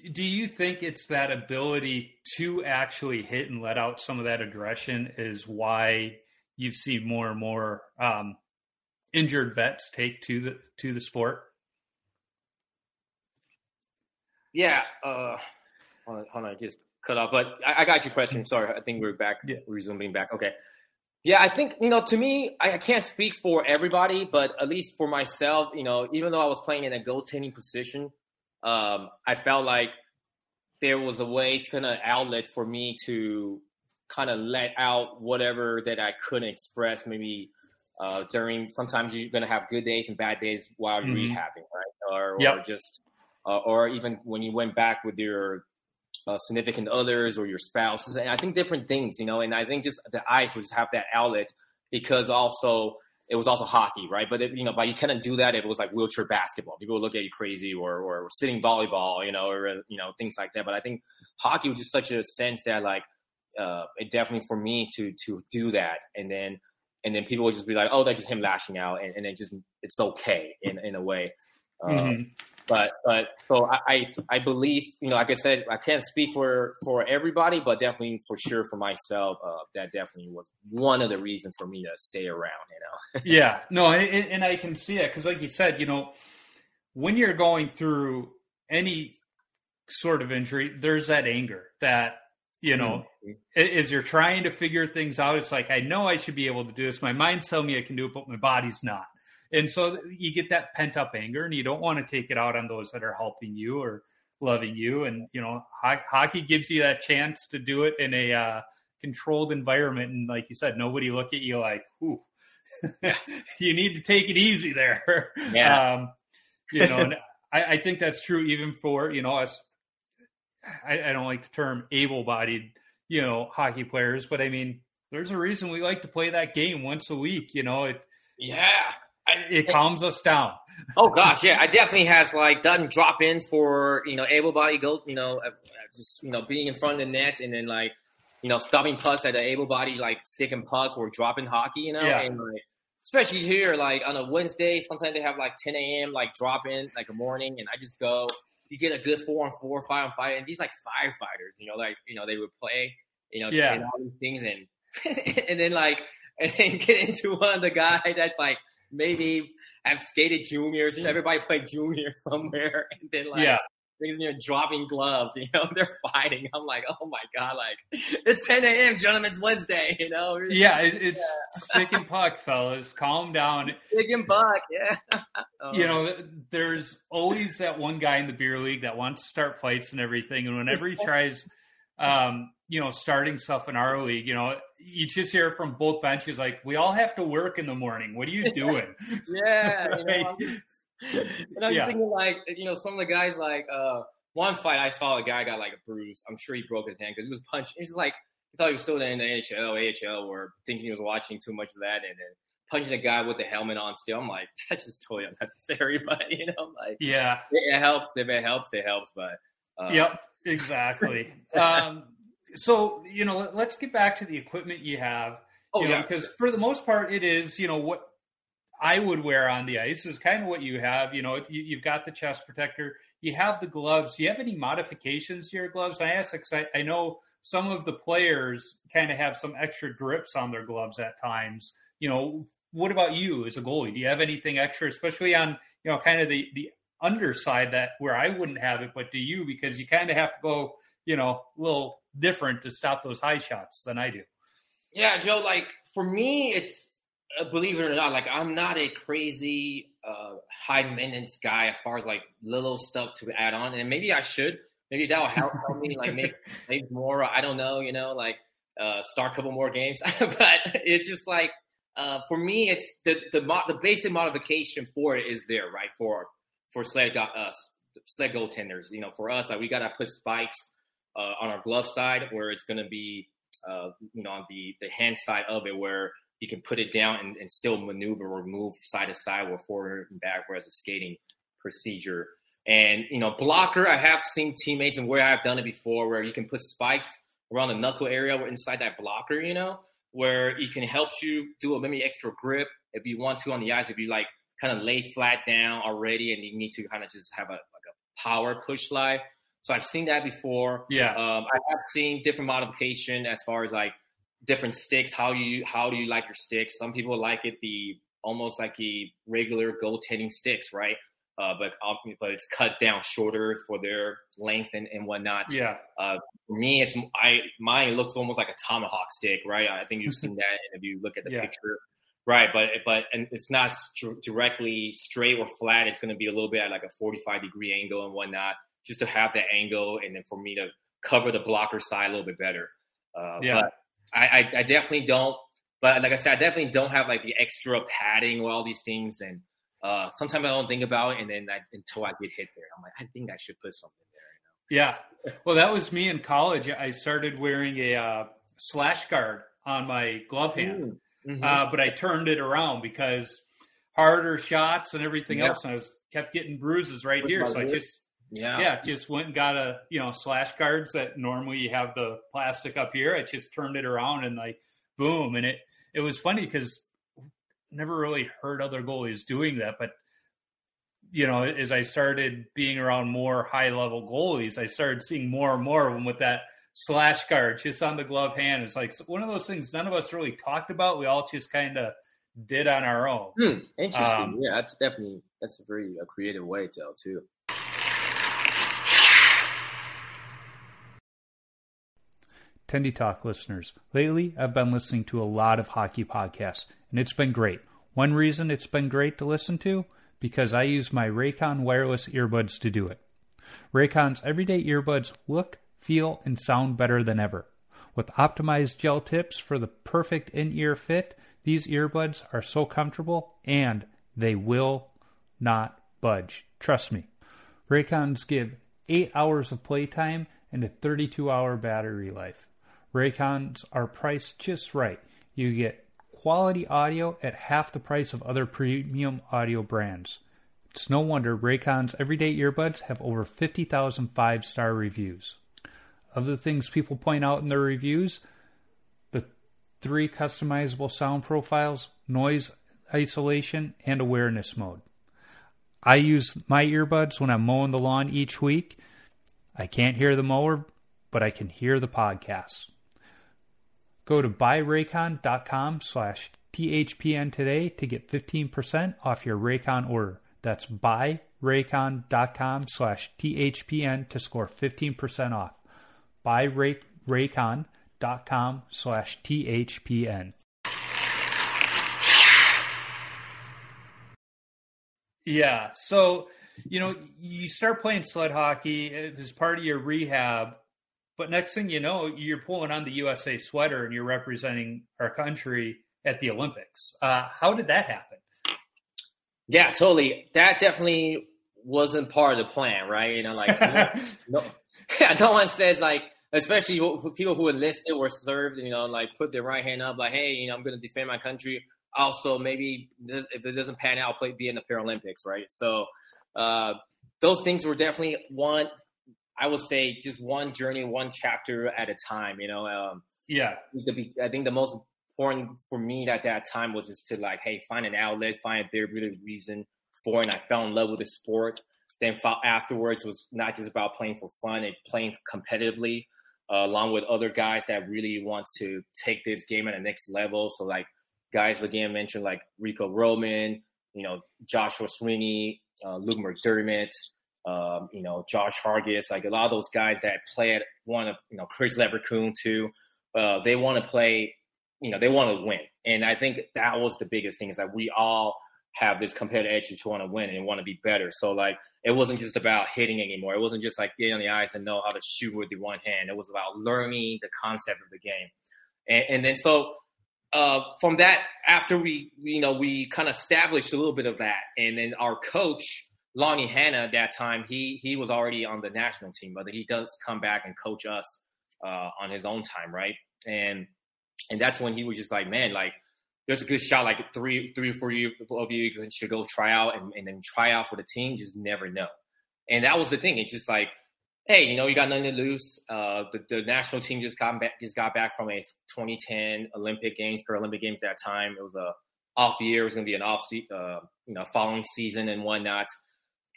Do, do you think it's that ability to actually hit and let out some of that aggression is why you've seen more and more um, injured vets take to the to the sport? Yeah. Uh, hold on, hold on, just cut off. But I, I got your question. Sorry, I think we're back. Yeah. Resuming back. Okay. Yeah, I think you know. To me, I, I can't speak for everybody, but at least for myself, you know, even though I was playing in a goaltending position, um, I felt like there was a way to kind of outlet for me to kind of let out whatever that I couldn't express. Maybe uh, during sometimes you're gonna have good days and bad days while you're Mhm. rehabbing, right? Or, or Yep. just uh, or even when you went back with your uh, significant others or your spouses, and I think different things, you know. And I think just the ice would just have that outlet because also it was also hockey, right? But it, you know, but you couldn't do that if it was like wheelchair basketball. People would look at you crazy, or or sitting volleyball, you know, or you know things like that. But I think hockey was just such a sense that like uh, it definitely for me to to do that, and then and then people would just be like, oh, that's just him lashing out, and, and it just it's okay in in a way. Uh, Mhm. But but so I, I I believe you know like I said I can't speak for for everybody but definitely for sure for myself uh, that definitely was one of the reasons for me to stay around you know yeah, no, and, and I can see it because, like you said, you know, when you're going through any sort of injury, there's that anger that you know Mhm. as you're trying to figure things out. It's like I know I should be able to do this. My mind's telling me I can do it, but my body's not. And so you get that pent up anger, and you don't want to take it out on those that are helping you or loving you. And you know, ho- hockey gives you that chance to do it in a uh, controlled environment. And like you said, nobody look at you like, "Ooh, you need to take it easy there." Yeah. Um, you know, and I, I think that's true even for you know us. I, I don't like the term able-bodied, you know, hockey players, but I mean, there's a reason we like to play that game once a week. You know, it yeah it calms us down. oh gosh yeah I definitely has like done drop ins for you know able body go you know uh, just you know being in front of the net and then like you know stopping pucks at an able body like stick and puck or dropping hockey you know Yeah. and like especially here like on a Wednesday sometimes they have like 10 a.m. like drop in like a morning and I just go you get a good four on four five on five and these like firefighters you know like you know they would play you know Yeah. and all these things and and then like and then get into one of the guys that's like maybe I've skated juniors. And everybody played junior somewhere and then like yeah, things you know dropping gloves you know they're fighting. I'm like oh my god like it's 10 a.m gentlemen it's wednesday you know? Yeah, it, it's stick and puck, fellas. Calm down. Stick and puck. yeah. Oh, You know, there's always that one guy in the beer league that wants to start fights and everything, and whenever he tries, um, you know, starting stuff in our league, you know, you just hear from both benches like, "We all have to work in the morning. What are you doing?" yeah you know, Right? And i'm Yeah. thinking like you know some of the guys like uh one fight I saw a guy got like a bruise. I'm sure he broke his hand because he was punching. He's like he thought he was still in the NHL, AHL, or thinking he was watching too much of that, and then punching a guy with the helmet on still. I'm like, that's just totally unnecessary. But you know, like yeah, it, it helps. If it helps, it helps. But uh, yep, exactly. um, so you know, let's get back to the equipment you have. Oh you know, yeah, because for the most part, it is you know what I would wear on the ice is kind of what you have. You know, you, have got the chest protector, you have the gloves. Do you have any modifications to your gloves? I ask because I, I know some of the players kind of have some extra grips on their gloves at times. You know, what about you as a goalie? Do you have anything extra, especially on you know kind of the the underside that where I wouldn't have it, but do you because you kind of have to go you know a little different to stop those high shots than I do. Yeah, Joe. Like for me, it's uh, believe it or not, like I'm not a crazy uh, high maintenance guy as far as like little stuff to add on, and maybe I should. Maybe that'll help, help me like make make more. I don't know, you know, like uh, start a couple more games. but it's just like uh, for me, it's the the the basic modification for it is there, right? For for sled got us sled goaltenders, you know, for us, like we gotta put spikes uh, on our glove side where it's gonna be, uh, you know, on the the hand side of it where you can put it down and, and still maneuver or move side to side or forward and backward as a skating procedure. And, you know, blocker, I have seen teammates and where I've done it before where you can put spikes around the knuckle area or inside that blocker, you know, where it can help you do a maybe extra grip if you want to on the ice, if you like kind of lay flat down already and you need to kind of just have a, like a power push slide. So I've seen that before. Yeah. Um, I have seen different modification as far as like different sticks. How you how do you like your sticks? Some people like it the almost like a regular goaltending sticks, right? Uh, but but it's cut down shorter for their length and, and whatnot. Yeah. Uh, for me, it's I mine looks almost like a tomahawk stick, right? I think you've seen that if you look at the yeah. picture, right? But but and it's not st- directly straight or flat. It's going to be a little bit at like a 45 degree angle and whatnot, just to have that angle and then for me to cover the blocker side a little bit better. Uh, yeah. But I, I, I definitely don't. But like I said, I definitely don't have like the extra padding or all these things. And uh, sometimes I don't think about it, and then I, until I get hit there, I'm like, I think I should put something there. You know? Yeah. Well, that was me in college. I started wearing a uh, slash guard on my glove hand, mm-hmm. uh, but I turned it around because harder shots and everything yeah. else, and I was kept getting bruises right With here. So I just yeah. Yeah. Just went and got a, you know, slash guards that normally you have the plastic up here. I just turned it around and like, boom. And it, it was funny because never really heard other goalies doing that. But, you know, as I started being around more high level goalies, I started seeing more and more of them with that slash guard just on the glove hand. It's like one of those things none of us really talked about. We all just kind of did on our own. Hmm, interesting. Um, yeah, that's definitely that's a very a creative way to tell too. Tendy Talk listeners, lately I've been listening to a lot of hockey podcasts, and it's been great. One reason it's been great to listen to because I use my Raycon wireless earbuds to do it. Raycon's everyday earbuds look, feel, and sound better than ever. With optimized gel tips for the perfect in ear fit, these earbuds are so comfortable and they will not budge. Trust me. Raycons give 8 hours of playtime and a 32 hour battery life. Raycons are priced just right. You get quality audio at half the price of other premium audio brands. It's no wonder Raycon's everyday earbuds have over 50,000 five star reviews. Of the things people point out in their reviews, the three customizable sound profiles, noise isolation, and awareness mode. I use my earbuds when I'm mowing the lawn each week. I can't hear the mower, but I can hear the podcast. Go to buyraycon.com slash THPN today to get 15% off your Raycon order. That's buyraycon.com slash THPN to score 15% off. Buyraycon.com slash THPN. Yeah, so, you know, you start playing sled hockey as part of your rehab but next thing you know, you're pulling on the USA sweater and you're representing our country at the Olympics. Uh, how did that happen? Yeah, totally. That definitely wasn't part of the plan, right? You know, like no, no, yeah, no one says like, especially for people who enlisted or served, you know, like put their right hand up, like, hey, you know, I'm going to defend my country. Also, maybe if it doesn't pan out, play be in the Paralympics, right? So, uh, those things were definitely one. I would say just one journey, one chapter at a time. You know, um, yeah. I think the most important for me at that time was just to like, hey, find an outlet, find a therapeutic reason for it. And I fell in love with the sport. Then afterwards was not just about playing for fun and playing competitively, uh, along with other guys that really wants to take this game at the next level. So like guys again mentioned like Rico Roman, you know, Joshua Sweeney, uh, Luke McDermott, um, you know, Josh Hargis, like a lot of those guys that play at one of, you know, Chris Leverkusen too. Uh, they want to play, you know, they want to win. And I think that was the biggest thing is that we all have this competitive edge to want to win and want to be better. So like, it wasn't just about hitting anymore. It wasn't just like getting on the ice and know how to shoot with the one hand. It was about learning the concept of the game. And, and then so, uh, from that, after we, you know, we kind of established a little bit of that. And then our coach, Lonnie Hanna at that time, he, he was already on the national team, but he does come back and coach us, uh, on his own time. Right. And, and that's when he was just like, man, like, there's a good shot, like three, three or four of you should go try out and, and then try out for the team. Just never know. And that was the thing. It's just like, hey, you know, you got nothing to lose. Uh, the, the national team just got back, just got back from a 2010 Olympic Games, Paralympic Games. At That time it was a off year. It was going to be an off, se- uh, you know, following season and whatnot.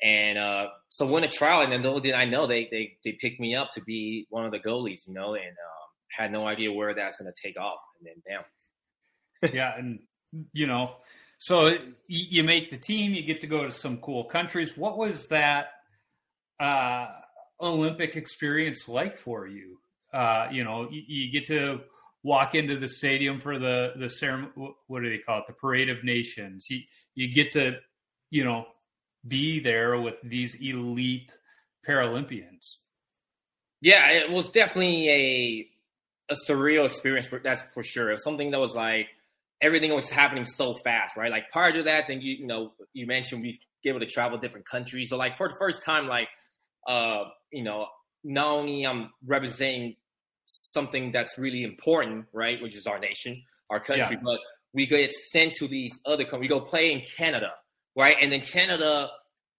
And uh, so went a trial, and then little did I know they they they picked me up to be one of the goalies, you know, and um, had no idea where that's going to take off. And then damn, yeah, and you know, so you make the team, you get to go to some cool countries. What was that uh, Olympic experience like for you? Uh, you know, you, you, get to walk into the stadium for the the ceremony. What do they call it? The Parade of Nations. You you get to you know be there with these elite Paralympians. Yeah, it was definitely a a surreal experience. For, that's for sure. Something that was like everything was happening so fast, right? Like prior to that, then you you know you mentioned we able to travel different countries. So like for the first time, like uh you know not only I'm representing something that's really important, right, which is our nation, our country, yeah. but we get sent to these other countries. We go play in Canada, right, and then Canada.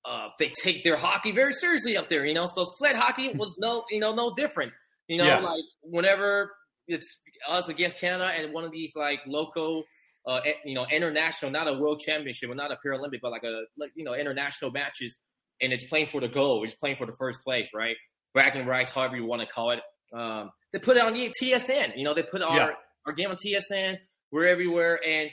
Uh, they take their hockey very seriously up there, you know. So sled hockey was no, you know, no different. You know, yeah. like whenever it's us against Canada and one of these like local, uh, you know, international, not a world championship or not a Paralympic, but like a, like, you know, international matches. And it's playing for the goal. It's playing for the first place, right? Bragging rights, however you want to call it. Um, they put it on the TSN. You know, they put our, yeah. our game on TSN. We're everywhere. And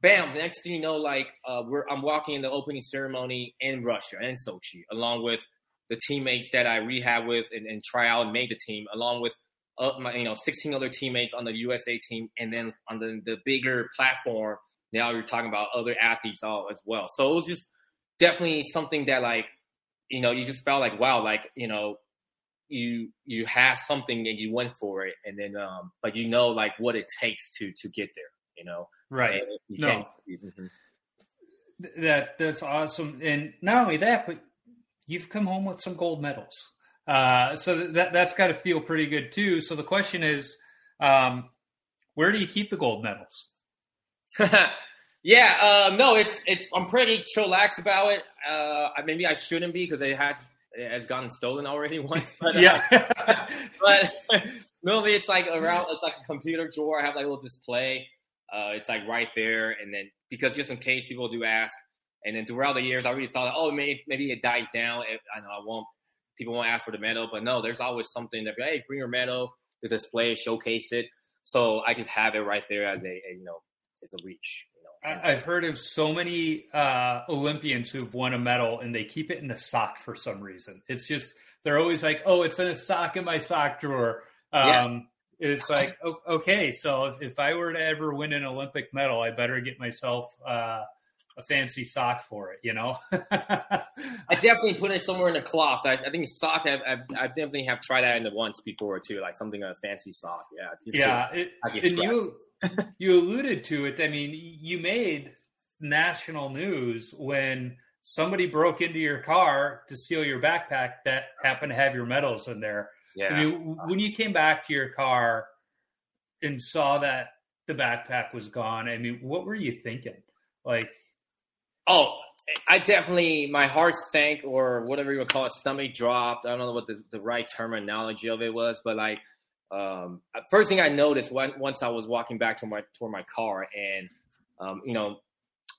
bam, the next thing you know, like, uh, we're, I'm walking in the opening ceremony in Russia and Sochi, along with the teammates that I rehab with and, and try out and made the team, along with uh, my, you know, 16 other teammates on the USA team, and then on the, the bigger platform, now you're talking about other athletes all as well. So it was just definitely something that like, you know, you just felt like, wow, like, you know, you, you have something and you went for it. And then, um, but you know, like what it takes to, to get there, you know? Right. no. Mm-hmm. That, that's awesome. And not only that, but you've come home with some gold medals. Uh, so that that's got to feel pretty good too. So the question is, um, where do you keep the gold medals? yeah, uh, no, it's it's I'm pretty chillax about it. Uh, maybe I shouldn't be because it has it has gotten stolen already once. But, uh, yeah, but normally it's like around it's like a computer drawer. I have like a little display. Uh, it's like right there, and then because just in case people do ask, and then throughout the years, I really thought, oh, maybe maybe it dies down. I know I won't people won't ask for the medal, but no, there's always something that, hey, bring your medal to display, showcase it. So I just have it right there as a, a you know, as a reach. You know. I've heard of so many uh, Olympians who've won a medal and they keep it in a sock for some reason. It's just they're always like, "Oh, it's in a sock in my sock drawer." Um, yeah. It's like, okay, so if, if, I were to ever win an Olympic medal, I better get myself uh, a fancy sock for it, you know. I definitely put it somewhere in a cloth. I, I think sock. I've, I've, i definitely have tried that in the once before too, like something a fancy sock. Yeah, yeah. it, and you you alluded to it. I mean, you made national news when somebody broke into your car to steal your backpack that happened to have your medals in there. Yeah. I mean, when you came back to your car and saw that the backpack was gone, I mean, what were you thinking? Like, oh, I definitely my heart sank or whatever you would call it, stomach dropped. I don't know what the, the right terminology of it was, but like um, first thing I noticed when, once I was walking back to my toward my car and um, you know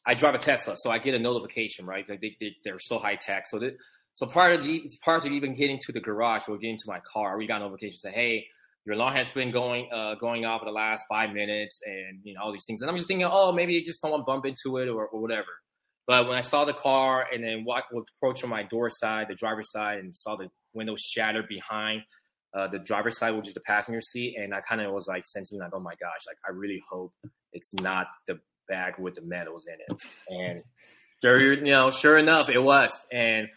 I drive a Tesla, so I get a notification, right? Like they, they they're so high tech. So that so prior to the, prior to even getting to the garage or getting to my car, we got a notification say, hey, your alarm has been going uh, going off for the last five minutes, and you know all these things. And I'm just thinking, oh, maybe just someone bumped into it or, or whatever. But when I saw the car and then walked, approach on my door side, the driver's side, and saw the window shattered behind uh, the driver's side, which is the passenger seat, and I kind of was like sensing like, oh my gosh, like I really hope it's not the bag with the medals in it. And sure, you know, sure enough, it was. And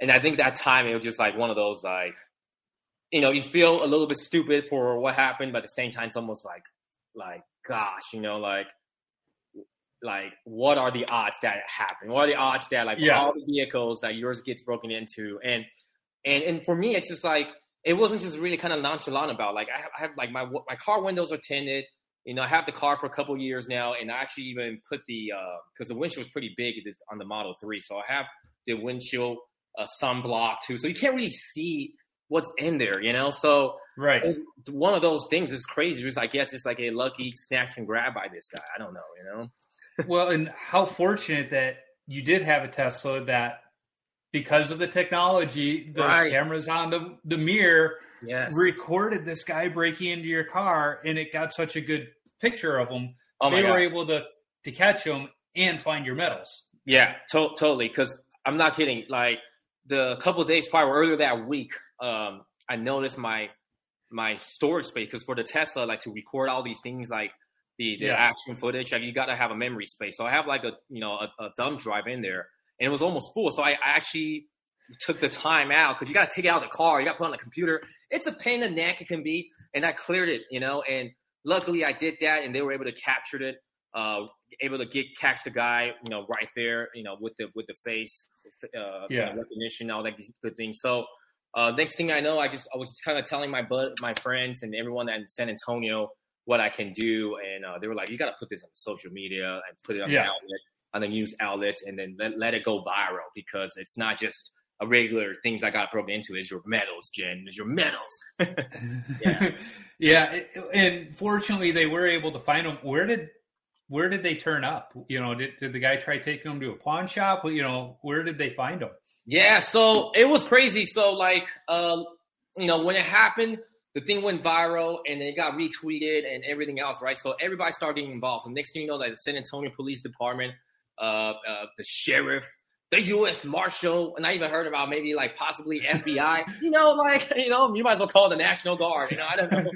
and I think that time it was just like one of those like, you know, you feel a little bit stupid for what happened, but at the same time, it's almost like, like gosh, you know, like like what are the odds that it happened? What are the odds that like Yeah. all the vehicles that yours gets broken into? And and and for me, it's just like it wasn't just really kind of nonchalant about like I have, I have like my my car windows are tinted. You know, I have the car for a couple years now, and I actually even put the because the windshield was pretty big on the Model Three, so I have the windshield uh, sunblock too, so you can't really see what's in there. You know, so right. one of those things. It's crazy. It was, I guess, it's like a lucky snatch and grab by this guy. I don't know. You know. Well, and how fortunate that you did have a Tesla that because of the technology, the Right. cameras on the, the mirror Yes. recorded this guy breaking into your car and it got such a good picture of him. oh they god. were able to, to catch him and find your medals. Yeah, to- totally. Because I'm not kidding. Like the couple of days prior, earlier that week, um, I noticed my my storage space because for the Tesla, like to record all these things, like the the Yeah. action footage, like you got to have a memory space. So I have like a you know a, a thumb drive in there, and it was almost full. So I, I actually took the time out because you got to take it out of the car, you got to put it on the computer. It's a pain in the neck it can be, and I cleared it, you know. And luckily I did that, and they were able to capture it. Uh, able to get catch the guy, you know, right there, you know, with the with the face, uh, Yeah. recognition, all that good things. So uh, next thing I know, I just I was just kind of telling my bud, my friends, and everyone in San Antonio what I can do, and uh, they were like, "You got to put this on social media and put it on Yeah. the outlet, on the news outlets, and then let, let it go viral because it's not just a regular things I got broken into. It's your medals, Jen. It's your medals. Yeah. yeah. And fortunately they were able to find them. Where did, where did they turn up? You know, did, did the guy try taking them to a pawn shop? You know, where did they find them? Yeah, so it was crazy. So like, um, you know, when it happened, the thing went viral and it got retweeted and everything else, right? So everybody started getting involved. And next thing you know, like the San Antonio Police Department, uh, uh, the sheriff, the U.S. Marshal, and I even heard about maybe like possibly FBI. you know, like you know, you might as well call the National Guard. You know, I don't know.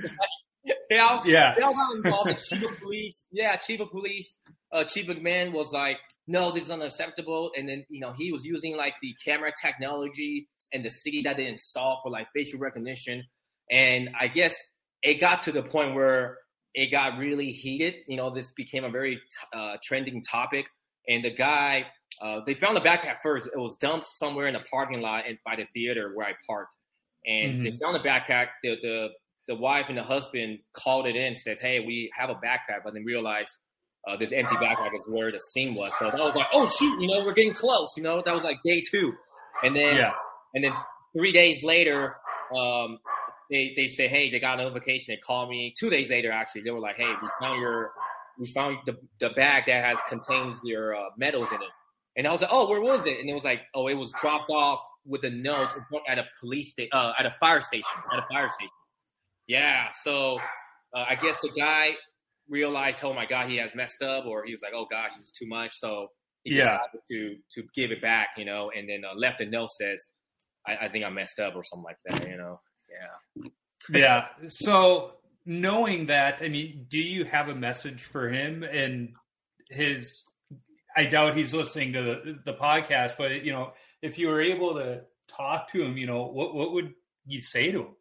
they all Yeah. they all got involved. The chief of police, yeah, chief of police, uh, Chief McManus was like, no, this is unacceptable. And then, you know, he was using like the camera technology and the city that they installed for like facial recognition. And I guess it got to the point where it got really heated. You know, this became a very uh, trending topic. And the guy, uh, they found the backpack first. It was dumped somewhere in the parking lot and by the theater where I parked. And they found the backpack. The, the the wife and the husband called it in, said, "Hey, we have a backpack," but then realized uh, this empty backpack is where the scene was. So that was like, "Oh shoot!" You know, we're getting close. You know, that was like day two, and then Yeah. and then three days later, um, they they say, "Hey, they got a notification." They call me two days later. Actually, they were like, "Hey, we found your we found the the bag that has contains your uh, medals in it." And I was like, "Oh, where was it?" And it was like, "Oh, it was dropped off with a note at a police station, uh, at a fire station at a fire station." Yeah, so uh, I guess the guy realized, oh my god, he has messed up, or he was like, oh gosh, it's too much. So he Yeah. decided to to give it back, you know, and then uh, left a note says, I, I think I messed up or something like that, you know. Yeah. Yeah. So knowing that, I mean, do you have a message for him and his? I doubt he's listening to the, the podcast, but you know, if you were able to talk to him, you know, what what would you say to him?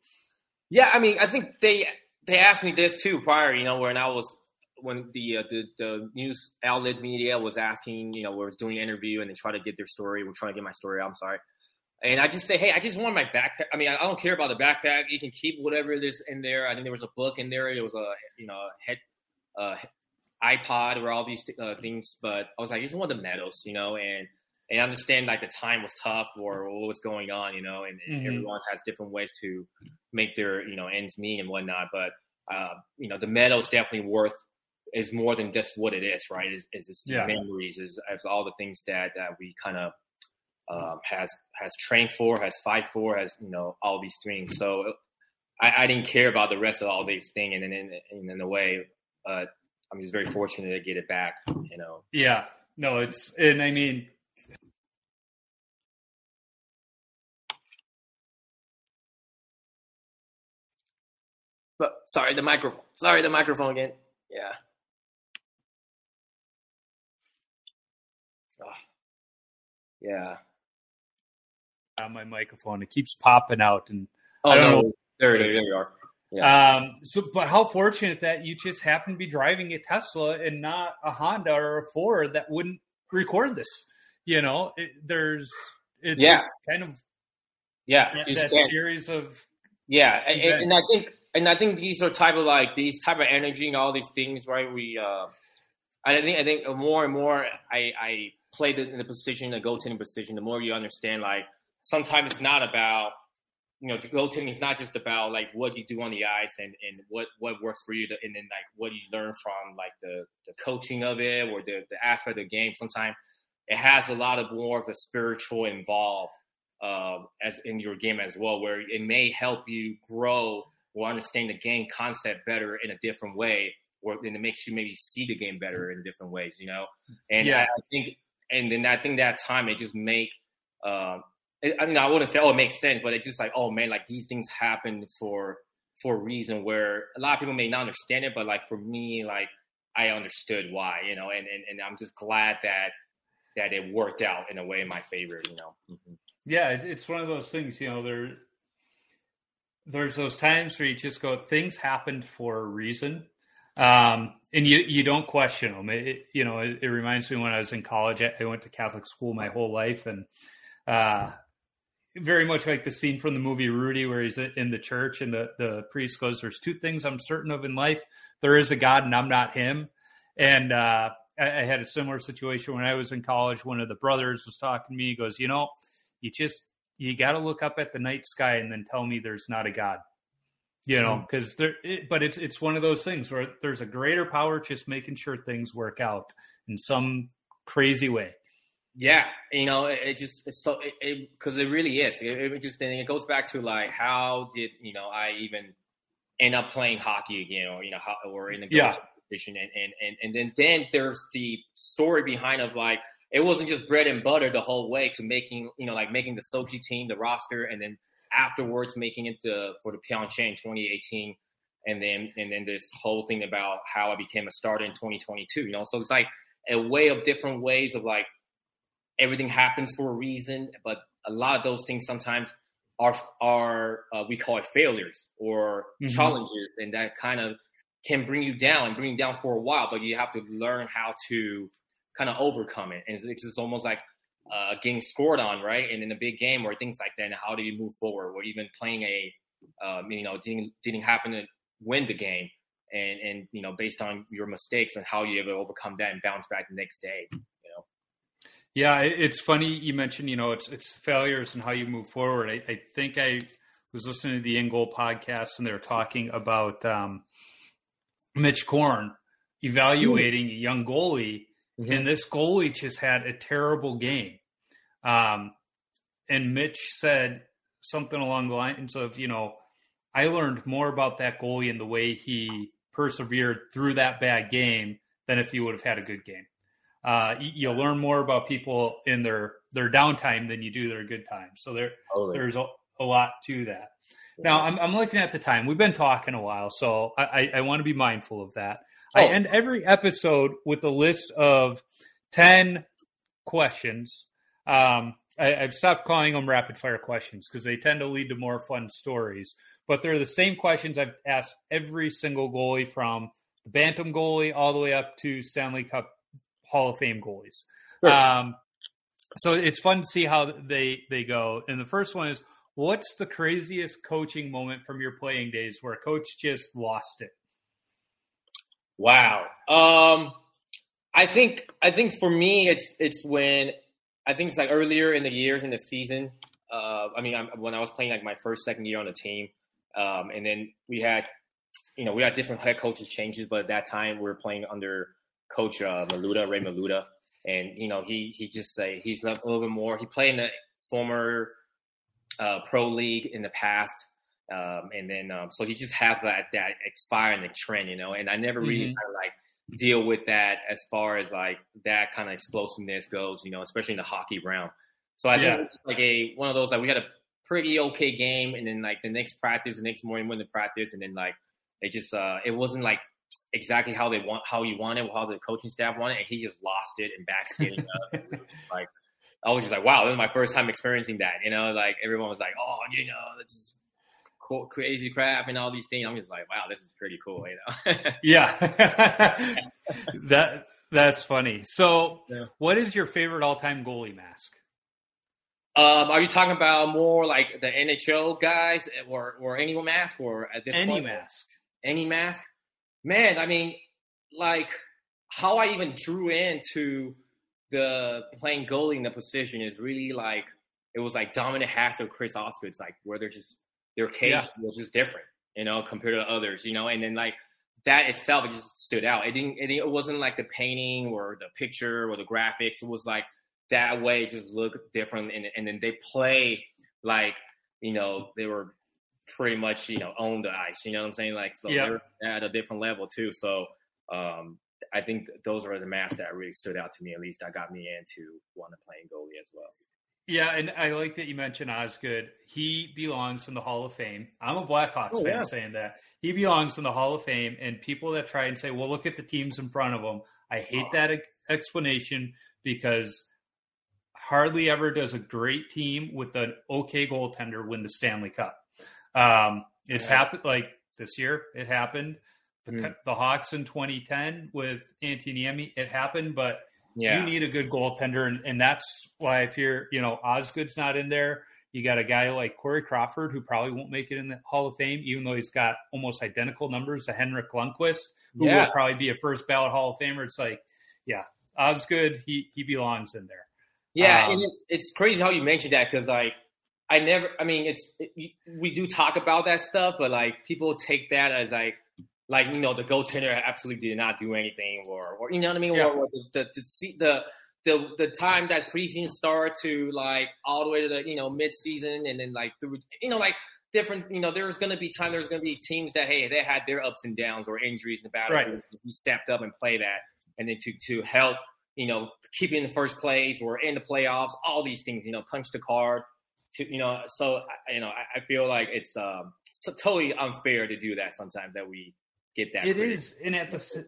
Yeah, I mean, I think they they asked me this too prior, you know, when I was when the, uh, the the news outlet media was asking, you know, we're doing an interview and they try to get their story. We're trying to get my story. I'm sorry. And I just say, hey, I just want my backpack. I mean, I don't care about the backpack. You can keep whatever is in there. I think there was a book in there. There was a you know head uh, iPod or all these uh, things. But I was like, I just want the medals, you know, and and understand like the time was tough or what was going on, you know, and, and mm-hmm. everyone has different ways to make their you know ends meet and whatnot. But uh, you know, the medal is definitely worth is more than just what it is, right? Is is yeah. memories, is, is all the things that that we kind of um, has has trained for, has fight for, has you know all these things. So I, I didn't care about the rest of all these things, and in in, in a way, uh, I'm just very fortunate to get it back. You know. Yeah. No, it's and I mean. But sorry, the microphone. Sorry, the microphone again. Yeah. Yeah on my microphone. It keeps popping out, and oh, I don't no. know. There it is. There you are. Yeah. Um, so, but how fortunate that you just happen to be driving a Tesla and not a Honda or a Ford that wouldn't record this. You know, it, there's it's yeah. kind of yeah that, that series of yeah, and, and, I think and I think these are type of like these type of energy and all these things, right? We uh, I think I think more and more I I play in the position, the goaltending position. The more you understand, like sometimes it's not about you know, goaltending is not just about like what you do on the ice and, and what, what works for you to, and then like what you learn from like the, the coaching of it or the, the aspect of the game. Sometimes it has a lot of more of a spiritual involved, uh, as in your game as well, where it may help you grow or understand the game concept better in a different way, or then it makes you maybe see the game better in different ways, you know? And yeah. I, I think, and then I think that time it just make, uh, I mean, I wouldn't say, oh, it makes sense, but it's just like, oh man, like these things happen for for a reason where a lot of people may not understand it, but like for me, like I understood why, you know, and and, and I'm just glad that that it worked out in a way in my favor, you know. Mm-hmm. Yeah, it's one of those things, you know. There, there's those times where you just go, things happened for a reason, um, and you you don't question them. It, you know, it, it, reminds me when I was in college. I went to Catholic school my whole life, and uh, very much like the scene from the movie Rudy, where he's in the church and the, the priest goes, There's two things I'm certain of in life. There is a God and I'm not him. And uh, I, I, had a similar situation when I was in college. One of the brothers was talking to me. He goes, You know, you just, you got to look up at the night sky and then tell me there's not a God. You know, because mm. there, it, but it's it's one of those things where there's a greater power just making sure things work out in some crazy way. Yeah, you know, it, it just it's so it because it, it, really is. It, it just it goes back to like how did you know I even end up playing hockey again, or you know, how, or in the yeah. position, and, and and and then then there's the story behind of like it wasn't just bread and butter the whole way to making you know like making the Sochi team, the roster, and then afterwards making it to, for the Pyeongchang 2018, and then and then this whole thing about how I became a starter in 2022. You know, so it's like a way of different ways of like everything happens for a reason, but a lot of those things sometimes are are uh, we call it failures or mm-hmm. challenges, and that kind of can bring you down and bring you down for a while. But you have to learn how to kind of overcome it, and it's, it's almost like uh, getting scored on, right? And in a big game or things like that, and how do you move forward? Or even playing a, um, you know, didn't didn't happen to win the game, and and you know, based on your mistakes and how you able to overcome that and bounce back the next day. Yeah, it's funny you mentioned, you know, it's it's failures and how you move forward. I, I think I was listening to the In Goal podcast and they were talking about um, Mitch Korn evaluating mm-hmm. a young goalie, mm-hmm. and this goalie just had a terrible game. Um, and Mitch said something along the lines of, you know, I learned more about that goalie and the way he persevered through that bad game than if he would have had a good game uh, you, will learn more about people in their their downtime than you do their good times. So there totally. there's a, a, lot to that. Yeah. Now I'm, I'm looking at the time. We've been talking a while, so I, I, I want to be mindful of that. Oh. I end every episode with a list of ten questions. Um, I, have stopped calling them rapid fire questions because they tend to lead to more fun stories. But they're the same questions I've asked every single goalie from the Bantam goalie all the way up to Stanley Cup Hall of Fame goalies. Sure. Um, so it's fun to see how they they go. And the first one is, what's the craziest coaching moment from your playing days where a coach just lost it? Wow. Um, I think I think for me, it's it's when I think it's like earlier in the years in the season. Uh, I mean, I'm, when I was playing like my first second year on the team, um, and then we had, you know, we had different head coaches changes, but at that time we were playing under Coach uh, Maluda, Ray Maluda, and you know he he just say he's a little bit more. He played in the former uh, pro league in the past, um, and then um, so he just has that that expiring the trend, you know. And I never really mm-hmm. kind of like deal with that as far as like that kind of explosiveness goes, you know, especially in the hockey realm. So I yeah. think it's like a one of those like we had a pretty okay game, and then like the next practice, the next morning went to practice, and then like it just uh it wasn't like exactly how they want how you want it, how the coaching staff wanted, and he just lost it and backskating us. like I was just like, wow, this is my first time experiencing that. You know, like everyone was like, oh, you know, this is cool, crazy crap and all these things. I'm just like, wow, this is pretty cool. You know? yeah, that that's funny. So, yeah. what is your favorite all-time goalie mask? Um, are you talking about more like the NHL guys, or or any mask, or at this any point, mask, any mask? Man, I mean, like how I even drew into the playing goalie in the position is really like it was like Dominik Hasek, Chris Osgood's like where they're just their cage yeah. was just different, you know, compared to others, you know, and then like that itself it just stood out. It didn't it, it wasn't like the painting or the picture or the graphics. It was like that way just looked different and, and then they play like you know they were pretty much you know own the ice you know what i'm saying like so yep. they're at a different level too so um i think those are the masks that really stood out to me at least that got me into wanting to play in goalie as well yeah, and I like that you mentioned Osgood. He belongs in the Hall of Fame. I'm a Blackhawks oh, fan yeah. saying that. He belongs in the Hall of Fame, and people that try and say, well, look at the teams in front of him, I hate oh. that explanation because hardly ever does a great team with an okay goaltender win the Stanley Cup. Um, it's yeah. happened like this year. It happened. The, mm. the Hawks in 2010 with Antti Niemi, it happened, but yeah. you need a good goaltender, and, and that's why if you're, you know, Osgood's not in there, you got a guy like Corey Crawford who probably won't make it in the Hall of Fame, even though he's got almost identical numbers to Henrik Lundqvist, who yeah. will probably be a first ballot Hall of Famer. It's like, yeah, Osgood, he he belongs in there. Yeah, um, and it, it's crazy how you mentioned that because like I never, I mean, it's it, we do talk about that stuff, but like people take that as like like you know the goaltender absolutely did not do anything, or or you know what I mean, yeah. or, or the, the the the the the time that preseason start to like all the way to the you know mid season, and then like through you know like different you know there's going to be time there's going to be teams that hey they had their ups and downs or injuries in the battle, right. he stepped up and played that, and then to to help you know keeping the first place or in the playoffs, all these things, you know, punch the card. To you know, so you know, I, I feel like it's um, so totally unfair to do that sometimes that we get that. It is, and at the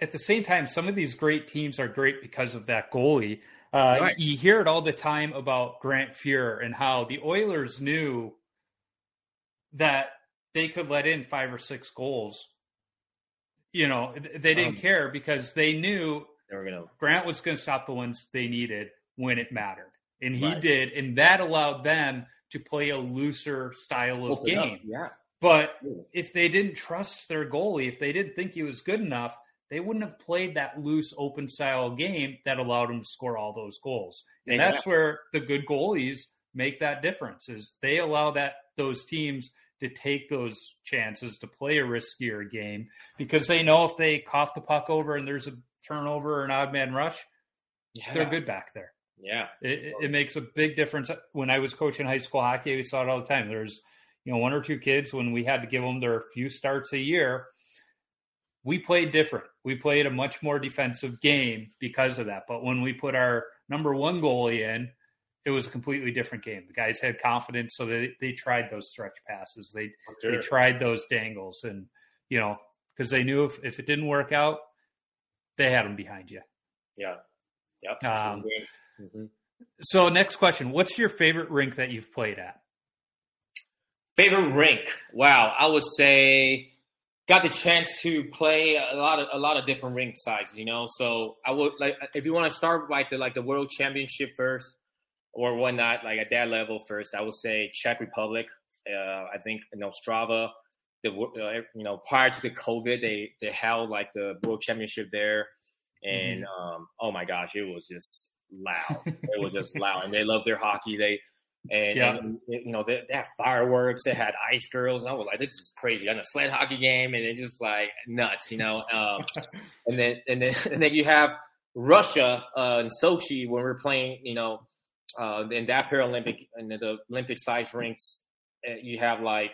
at the same time, some of these great teams are great because of that goalie. Uh, right. You hear it all the time about Grant Fuhr and how the Oilers knew that they could let in five or six goals. You know, they didn't um, care because they knew they were gonna Grant was going to stop the ones they needed when it mattered, and he right. did, and that allowed them to play a looser style of Open game. Up. Yeah. But if they didn't trust their goalie, if they didn't think he was good enough, they wouldn't have played that loose, open style game that allowed them to score all those goals. And that's where the good goalies make that difference. Is they allow that those teams to take those chances to play a riskier game because they know if they cough the puck over and there's a turnover or an odd man rush, yeah. they're good back there. Yeah, it, it, makes a big difference. When I was coaching high school hockey, we saw it all the time. There's you know one or two kids when we had to give them their few starts a year. We played different. We played a much more defensive game because of that. But when we put our number one goalie in, it was a completely different game. The guys had confidence, so they they tried those stretch passes. They sure. they tried those dangles, and you know because they knew if if it didn't work out, they had them behind you. Yeah. Yep. Um, mm-hmm. So, next question: What's your favorite rink that you've played at? Favorite rink? Wow, I would say got the chance to play a lot of a lot of different rink sizes, you know. So I would like if you want to start like the like the world championship first or whatnot, like at that level first, I would say Czech Republic. Uh, I think you know Ostrava. The uh, you know prior to the COVID, they they held like the world championship there, and mm-hmm. um, oh my gosh, it was just loud. it was just loud, and they love their hockey. They and, yeah. and you know they, they, had fireworks, they had ice girls, and I was like, this is crazy. On a sled hockey game, and it's just like nuts, you know. Um, and then and then and then you have Russia uh, in Sochi when we are playing, you know, uh, in that Paralympic and the Olympic size rinks. Uh, you have like,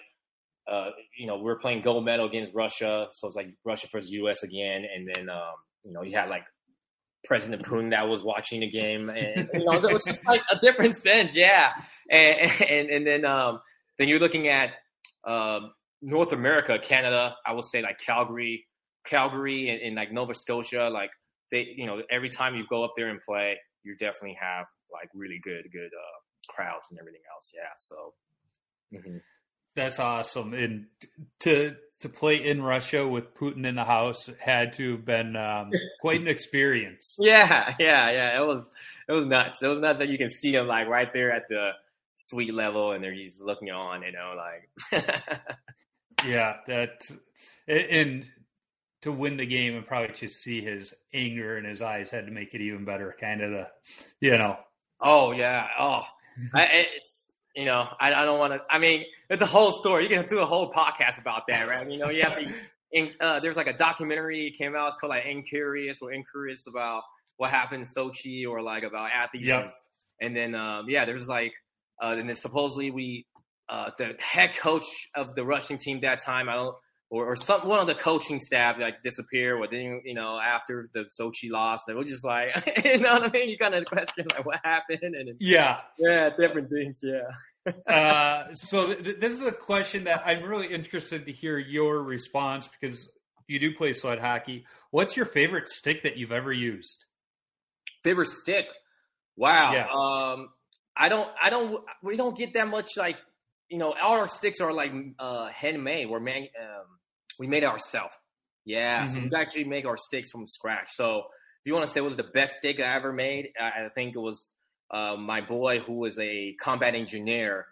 uh, you know, we are playing gold medal against Russia, so it's like Russia versus U.S. again, and then um, you know you had like President Putin that was watching the game, and you know, it was just like a different sense, yeah. And and and then um, then you're looking at uh, North America, Canada. I would say like Calgary, Calgary, and, and like Nova Scotia. Like they, you know, every time you go up there and play, you definitely have like really good, good uh, crowds and everything else. Yeah, so. Mm-hmm. That's awesome, and to to play in Russia with Putin in the house had to have been um, quite an experience. Yeah, yeah, yeah. It was it was nuts. It was nuts that you can see them like right there at the suite level, and they're just looking on. You know, like yeah, that and to win the game and probably just see his anger in his eyes had to make it even better. Kind of the, you know. Oh yeah. Oh, I, it's you know, I, I don't want to. I mean, it's a whole story. You can do a whole podcast about that, right? You know, you have to. In, uh, there's like a documentary came out. It's called like Icarus or Icarus about what happened in Sochi or like about athletes. Yep. And, then, um, yeah, there's like, uh, and then supposedly we, uh, the head coach of the Russian team that time, I don't, or, or some one of the coaching staff like disappear or then you know after the Sochi loss and we're just like you know what I mean? You kind of question like what happened? And yeah. Yeah different things yeah. Uh, so th- this is a question that I'm really interested to hear your response because you do play sled hockey. What's your favorite stick that you've ever used? Favorite stick? Wow yeah. um I don't I don't we don't get that much like you know, all our sticks are like uh, handmade. We're man, um, we made it ourselves. Yeah, mm-hmm. so we actually make our sticks from scratch. So if you want to say what was the best stick I ever made, I, I think it was uh, my boy who was a combat engineer,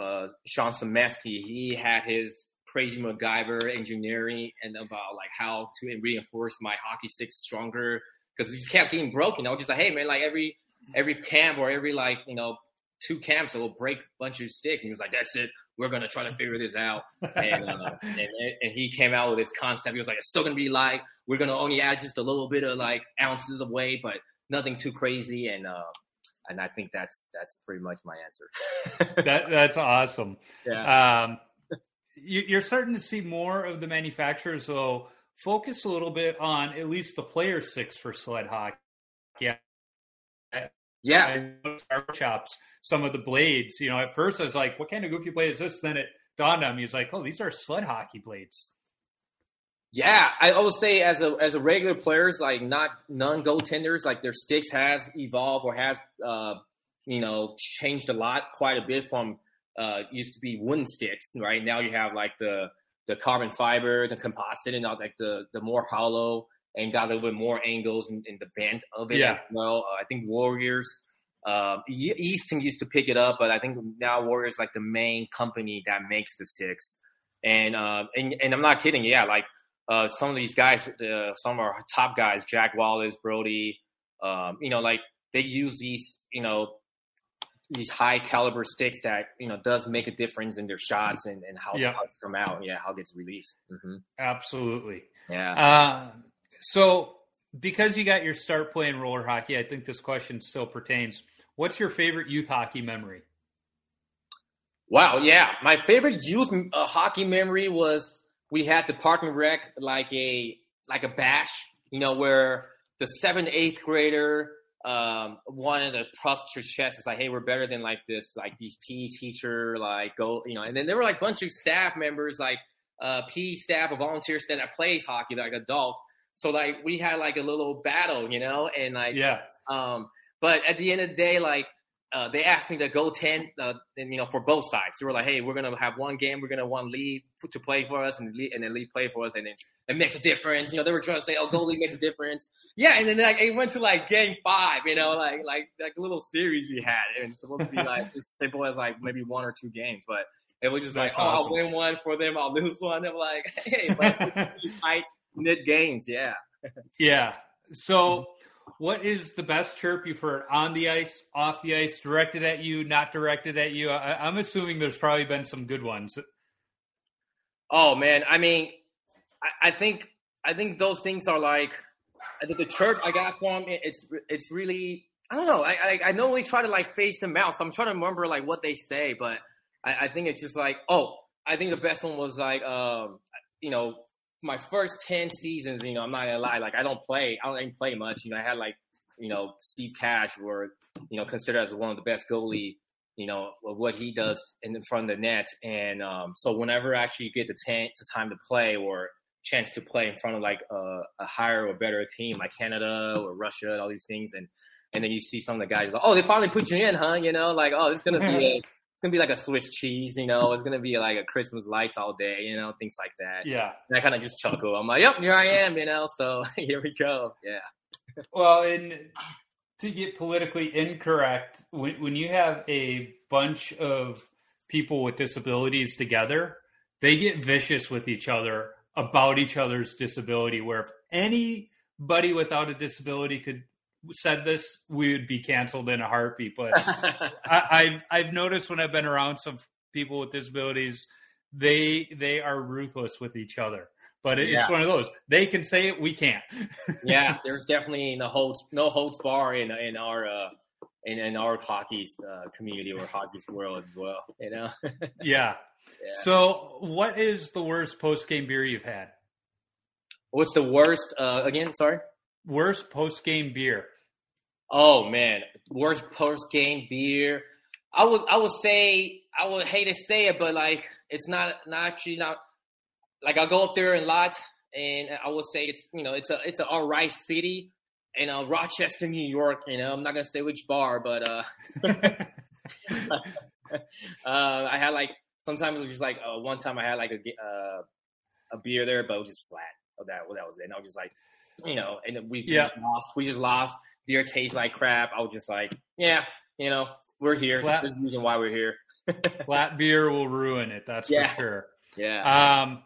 uh, Sean Semesky. He had his crazy MacGyver engineering and about like how to reinforce my hockey sticks stronger because we just kept getting broken. I was just like, hey man, like every every camp or every like you know two camps that will break a bunch of sticks. And he was like, that's it. We're going to try to figure this out. And, uh, and, and, he came out with this concept. He was like, it's still going to be light. We're going to only add just a little bit of like ounces of weight, but nothing too crazy. And, uh, and I think that's, that's pretty much my answer. that, that's awesome. Yeah. Um, you, are starting to see more of the manufacturers though focus a little bit on at least the player sticks for sled hockey. Yeah. Yeah. Chops some of the blades. You know, at first I was like, what kind of goofy blade is this? Then it dawned on me, he's like, oh, these are sled hockey blades. Yeah, I would say as a as a regular players, like not non goaltenders, like their sticks has evolved or has uh you know changed a lot, quite a bit from uh used to be wooden sticks, right? Now you have like the the carbon fiber, the composite, and all like the the more hollow and got a little bit more angles in, the bend of it yeah. as well. Uh, I think Warriors uh, Easton used to pick it up, but I think now Warriors like the main company that makes the sticks. And uh, and, and I'm not kidding. Yeah, like uh, some of these guys, uh, some of our top guys, Jack Wallace, Brody, um, you know, like they use these, you know, these high caliber sticks that you know does make a difference in their shots and, and how yeah. pucks come out. Yeah, how it gets released. Mm-hmm. Absolutely. Yeah. Uh, so because you got your start playing roller hockey, I think this question still pertains. What's your favorite youth hockey memory? Wow, yeah, my favorite youth uh, hockey memory was we had the park and rec like a like a bash, you know, where the seventh, eighth grader um, wanted to puff their chest. It's like, hey, we're better than like this, like these PE teacher, like go, you know. And then there were like a bunch of staff members, like uh, PE staff or volunteer that plays hockey, like adult. So like we had like a little battle, you know, and like yeah. Um, but at the end of the day, like uh, they asked me to go 10, uh, and, you know, for both sides. They were like, hey, we're going to have one game. We're going to want Lee to play for us and lead, and then Lee play for us. And then it makes a difference. You know, they were trying to say, oh, goalie makes a difference. Yeah. And then like it went to like game five, you know, like, like, like a little series we had. And it's supposed to be like as simple as like maybe one or two games, but it was just That's like, awesome. oh, I'll win one for them. I'll lose one. They're like, hey, like tight knit games. Yeah. yeah. So, what is the best chirp you've heard on the ice, off the ice, directed at you, not directed at you? I, am assuming there's probably been some good ones. Oh man, I mean, I, I, think I think those things are like the chirp I got from it, it's it's really I don't know. I, I I normally try to like face them out, so I'm trying to remember like what they say, but I, I think it's just like oh, I think the best one was like um you know my first ten seasons, you know, I'm not gonna lie, like I don't play, I don't even play much. You know, I had like, you know, Steve Cash, were you know considered as one of the best goalie, you know, of what he does in front of the net. And um, so whenever I actually get the, t- the time to play or chance to play in front of like a, a higher or better team like Canada or Russia, all these things, and and then you see some of the guys like, oh, they finally put you in, huh? You know, like oh, it's gonna be a gonna be like a Swiss cheese, you know. It's gonna be like a Christmas lights all day, you know, things like that. Yeah. And I kind of just chuckle. I'm like, yep, here I am, you know. So here we go. Yeah. well, and to get politically incorrect, when when you have a bunch of people with disabilities together, they get vicious with each other about each other's disability. Where if anybody without a disability could said this, we would be canceled in a heartbeat. But I, have I've noticed when I've been around some people with disabilities, they they are ruthless with each other. But it, yeah. it's one of those they can say it, we can't. yeah, there's definitely no holds no holds bar in in our uh, in, in our hockey uh, community or hockey world as well. You know. yeah. yeah. So, what is the worst post game beer you've had? What's the worst? Uh, again, sorry. Worst post game beer. Oh man, worst post game beer. I would I would say I would hate to say it, but like it's not not actually not like I go up there a lot, and I would say it's you know it's a it's an alright city, in uh, Rochester, New York. You know I'm not gonna say which bar, but uh, uh I had like sometimes it was just like uh, one time I had like a uh, a beer there, but it was just flat. Oh, that well, that was it. And I was just like, you know, and we yeah. just lost. We just lost. Beer tastes like crap. I was just like, yeah, you know, we're here. Flat, There's a reason why we're here. flat beer will ruin it. That's yeah. for sure. Yeah. Um,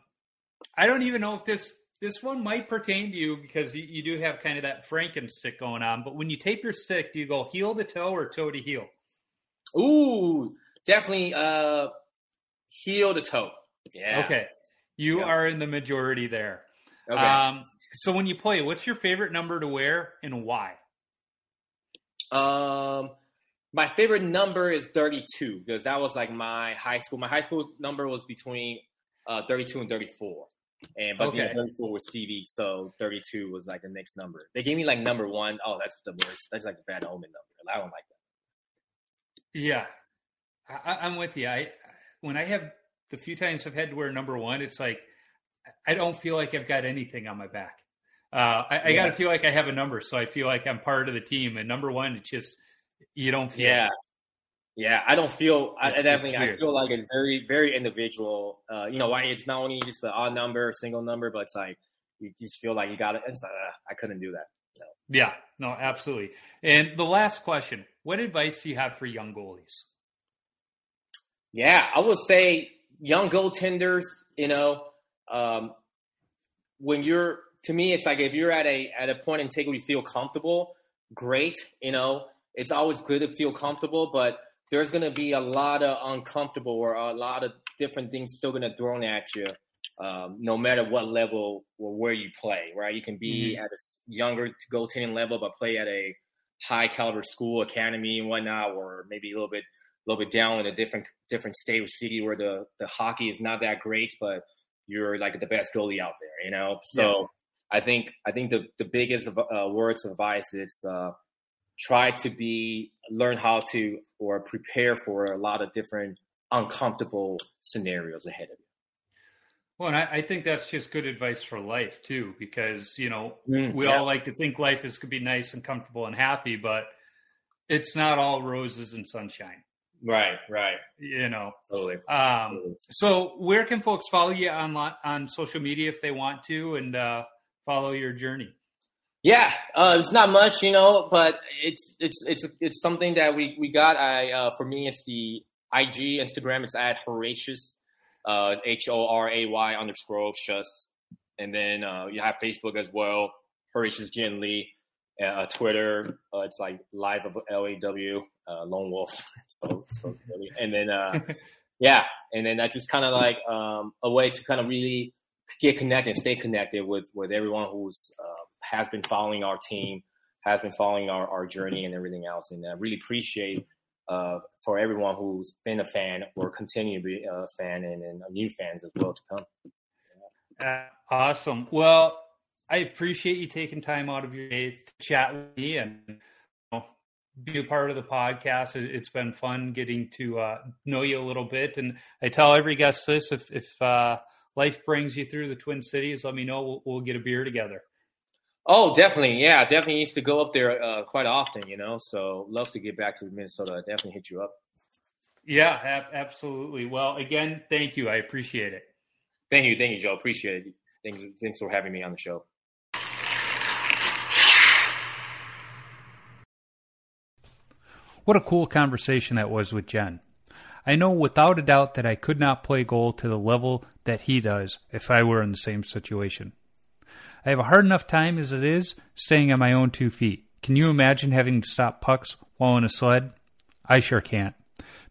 I don't even know if this this one might pertain to you because you, you do have kind of that Franken stick going on. But when you tape your stick, do you go heel to toe or toe to heel? Ooh, definitely uh, heel to toe. Yeah. Okay. You are in the majority there. Okay. Um, so when you play, what's your favorite number to wear and why? Um, my favorite number is 32 because that was like my high school. My high school number was between uh, 32 and 34. And but okay. 34 was Stevie, so 32 was like the next number. They gave me like number one. Oh, that's the worst. That's like the bad omen number. I don't like that. Yeah, I, I'm with you. I when I have the few times I've had to wear number one, it's like I don't feel like I've got anything on my back. Uh, I, I got to feel like I have a number, so I feel like I'm part of the team. And number one, it's just you don't feel. Yeah, yeah. I don't feel. I, definitely, I feel like it's very, very individual. Uh, you know, why it's not only just an odd number, single number, but it's like you just feel like you got it. Like, uh, I couldn't do that. No. Yeah, no, absolutely. And the last question: What advice do you have for young goalies? Yeah, I would say young goaltenders. You know, um, when you're to me, it's like if you're at a at a point in take where you feel comfortable, great. You know, it's always good to feel comfortable, but there's going to be a lot of uncomfortable or a lot of different things still going to thrown at you, um, no matter what level or where you play. Right? You can be mm-hmm. at a younger goaltending level, but play at a high caliber school, academy, and whatnot, or maybe a little bit a little bit down in a different different state or city where the the hockey is not that great, but you're like the best goalie out there, you know. So I think I think the the biggest uh, words of advice is uh, try to be learn how to or prepare for a lot of different uncomfortable scenarios ahead of you. Well, and I, I think that's just good advice for life too, because you know mm, we yeah. all like to think life is going to be nice and comfortable and happy, but it's not all roses and sunshine. Right, right. You know. Totally. Um, totally. so where can folks follow you on on social media if they want to and uh, follow your journey? Yeah, uh, it's not much, you know, but it's it's it's it's something that we we got. I uh, for me, it's the IG Instagram. It's at Horatius, uh, H O R A Y underscore Shus, and then uh, you have Facebook as well, Horatius Jin Lee. Uh, Twitter, uh, it's like live of L A W, uh, Lone Wolf. so so silly. And then uh, yeah, and then that's just kind of like um, a way to kind of really get connected, stay connected with with everyone who's uh, has been following our team, has been following our, our journey and everything else. And I really appreciate uh, for everyone who's been a fan or continue to be a fan and, and new fans as well to come. Uh, awesome. Well, I appreciate you taking time out of your day to chat with me and you know, be a part of the podcast. It's been fun getting to uh, know you a little bit. And I tell every guest this: if, if uh, life brings you through the Twin Cities, let me know. We'll, we'll get a beer together. Oh, definitely. Yeah, definitely used to go up there uh, quite often, you know. So love to get back to Minnesota. Definitely hit you up. Yeah, ab- absolutely. Well, again, thank you. I appreciate it. Thank you, thank you, Joe. Appreciate it. Thank you. Thanks for having me on the show. What a cool conversation that was with Jen. I know without a doubt that I could not play goal to the level that he does if I were in the same situation. I have a hard enough time as it is staying on my own two feet. Can you imagine having to stop pucks while in a sled? I sure can't.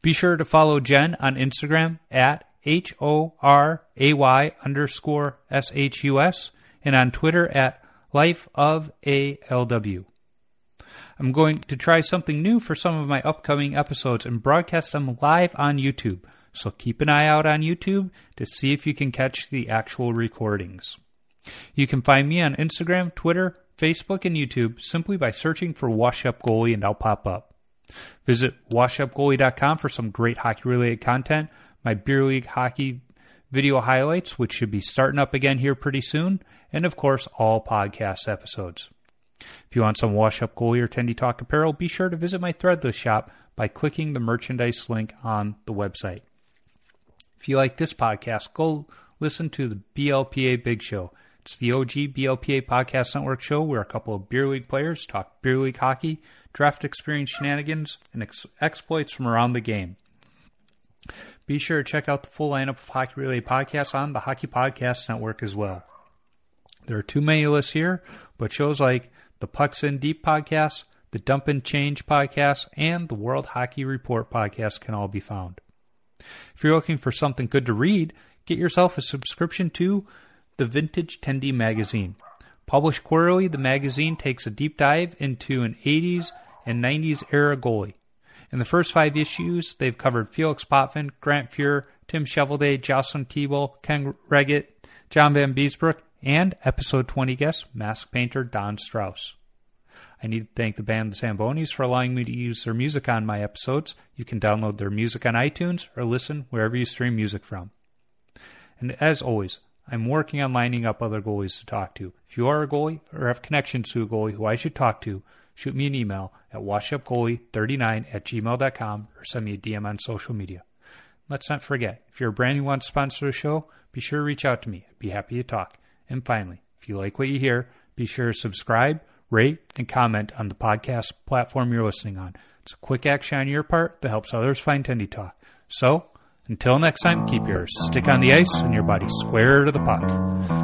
Be sure to follow Jen on Instagram at H O R A Y underscore S H U S and on Twitter at Life of ALW. I'm going to try something new for some of my upcoming episodes and broadcast them live on YouTube. So keep an eye out on YouTube to see if you can catch the actual recordings. You can find me on Instagram, Twitter, Facebook, and YouTube simply by searching for Wash Up Goalie and I'll pop up. Visit washupgoalie.com for some great hockey related content, my beer league hockey video highlights, which should be starting up again here pretty soon, and of course, all podcast episodes. If you want some Wash Up Goalie or Tendy Talk apparel, be sure to visit my Threadless shop by clicking the merchandise link on the website. If you like this podcast, go listen to the BLPA Big Show. It's the OG BLPA Podcast Network show where a couple of beer league players talk beer league hockey, draft experience shenanigans, and ex- exploits from around the game. Be sure to check out the full lineup of hockey related podcasts on the Hockey Podcast Network as well. There are too many lists here, but shows like the Pucks in Deep podcast, the Dump and Change podcast, and the World Hockey Report podcast can all be found. If you're looking for something good to read, get yourself a subscription to the Vintage Tendy magazine. Published quarterly, the magazine takes a deep dive into an 80s and 90s era goalie. In the first five issues, they've covered Felix Potvin, Grant Fuhr, Tim Cheveldae, Jocelyn Thibault, Ken Wregget, John Vanbiesbrouck, and episode 20 guest, mask painter Don Strauss. I need to thank the band The Zambonis for allowing me to use their music on my episodes. You can download their music on iTunes or listen wherever you stream music from. And as always, I'm working on lining up other goalies to talk to. If you are a goalie or have connections to a goalie who I should talk to, shoot me an email at washupgoalie39 at gmail.com or send me a DM on social media. Let's not forget, if you're a brand wants to sponsor the show, be sure to reach out to me. I'd be happy to talk. And finally, if you like what you hear, be sure to subscribe, rate, and comment on the podcast platform you're listening on. It's a quick action on your part that helps others find Tendy Talk. So, until next time, keep your stick on the ice and your body square to the puck.